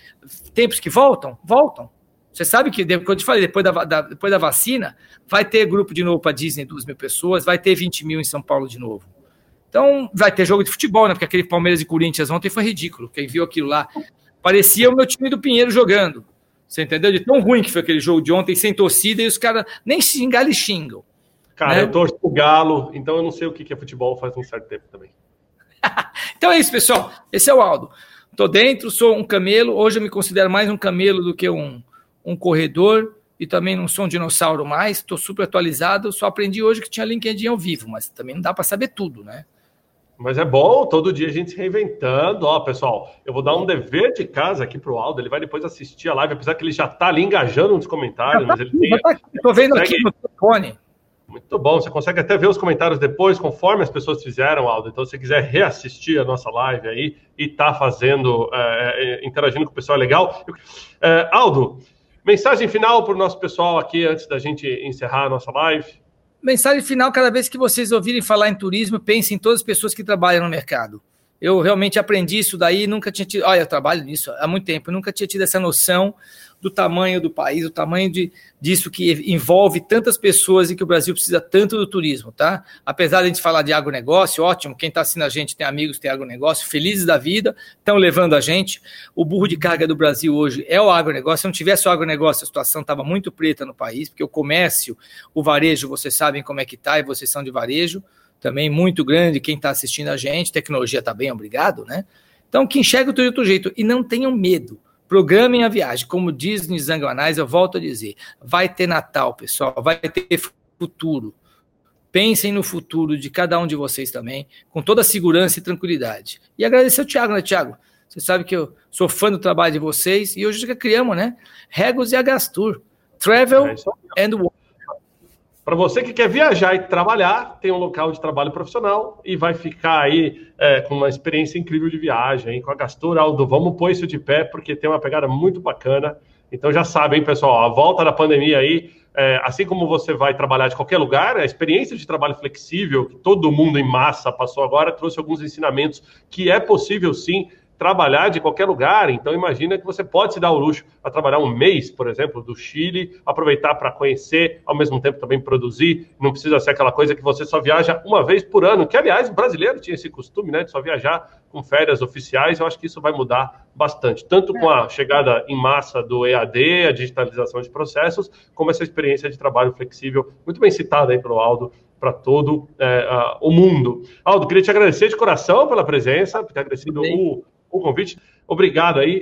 [SPEAKER 2] tempos que voltam, voltam. Você sabe que, quando eu te falei, depois da, da, depois da vacina, vai ter grupo de novo para Disney, 2 mil pessoas, vai ter 20 mil em São Paulo de novo. Então, vai ter jogo de futebol, né? Porque aquele Palmeiras e Corinthians ontem foi ridículo. Quem viu aquilo lá, parecia o meu time do Pinheiro jogando. Você entendeu? De tão ruim que foi aquele jogo de ontem, sem torcida, e os caras nem xingar, eles xingam.
[SPEAKER 1] Cara, né? eu torço pro Galo, então eu não sei o que é futebol faz um certo tempo também. [laughs]
[SPEAKER 2] então é isso, pessoal. Esse é o Aldo. Tô dentro, sou um camelo. Hoje eu me considero mais um camelo do que um, um corredor. E também não sou um dinossauro mais. Estou super atualizado. Só aprendi hoje que tinha LinkedIn ao vivo, mas também não dá para saber tudo, né?
[SPEAKER 1] Mas é bom, todo dia a gente se reinventando. Ó, pessoal, eu vou dar um dever de casa aqui pro Aldo. Ele vai depois assistir a live, apesar que ele já tá ali engajando nos comentários. Tá mas ele tem...
[SPEAKER 2] tá Tô vendo aqui no telefone.
[SPEAKER 1] Muito bom. Você consegue até ver os comentários depois, conforme as pessoas fizeram, Aldo. Então, se você quiser reassistir a nossa live aí e tá fazendo, é, é interagindo com o pessoal, é legal. É, Aldo, mensagem final para o nosso pessoal aqui antes da gente encerrar a nossa live.
[SPEAKER 2] Mensagem final: cada vez que vocês ouvirem falar em turismo, pensem em todas as pessoas que trabalham no mercado. Eu realmente aprendi isso daí, nunca tinha tido. Olha, eu trabalho nisso há muito tempo, nunca tinha tido essa noção do tamanho do país, o tamanho de, disso que envolve tantas pessoas e que o Brasil precisa tanto do turismo, tá? Apesar de a gente falar de agronegócio, ótimo, quem está assistindo a gente tem amigos tem agronegócio, felizes da vida, estão levando a gente. O burro de carga do Brasil hoje é o agronegócio. Se não tivesse o agronegócio, a situação estava muito preta no país, porque o comércio, o varejo, vocês sabem como é que está e vocês são de varejo, também muito grande. Quem está assistindo a gente, tecnologia está bem, obrigado, né? Então, que enxerga o teu jeito e não tenham medo. Programem a viagem. Como diz Nizango Anais, eu volto a dizer: vai ter Natal, pessoal, vai ter futuro. Pensem no futuro de cada um de vocês também, com toda a segurança e tranquilidade. E agradecer ao Tiago, né, Tiago? Você sabe que eu sou fã do trabalho de vocês e hoje já criamos, né? Regos e Agastur. Travel é and Work.
[SPEAKER 1] Para você que quer viajar e trabalhar, tem um local de trabalho profissional e vai ficar aí é, com uma experiência incrível de viagem, hein? com a Gastura Aldo. Vamos pôr isso de pé, porque tem uma pegada muito bacana. Então já sabem, pessoal, a volta da pandemia aí, é, assim como você vai trabalhar de qualquer lugar, a experiência de trabalho flexível, que todo mundo em massa passou agora, trouxe alguns ensinamentos que é possível sim trabalhar de qualquer lugar. Então, imagina que você pode se dar o luxo a trabalhar um mês, por exemplo, do Chile, aproveitar para conhecer, ao mesmo tempo também produzir. Não precisa ser aquela coisa que você só viaja uma vez por ano, que, aliás, o brasileiro tinha esse costume, né, de só viajar com férias oficiais. Eu acho que isso vai mudar bastante, tanto com a chegada em massa do EAD, a digitalização de processos, como essa experiência de trabalho flexível, muito bem citada aí pelo Aldo, para todo é, o mundo. Aldo, queria te agradecer de coração pela presença, por ter agradecido o o convite. Obrigado aí.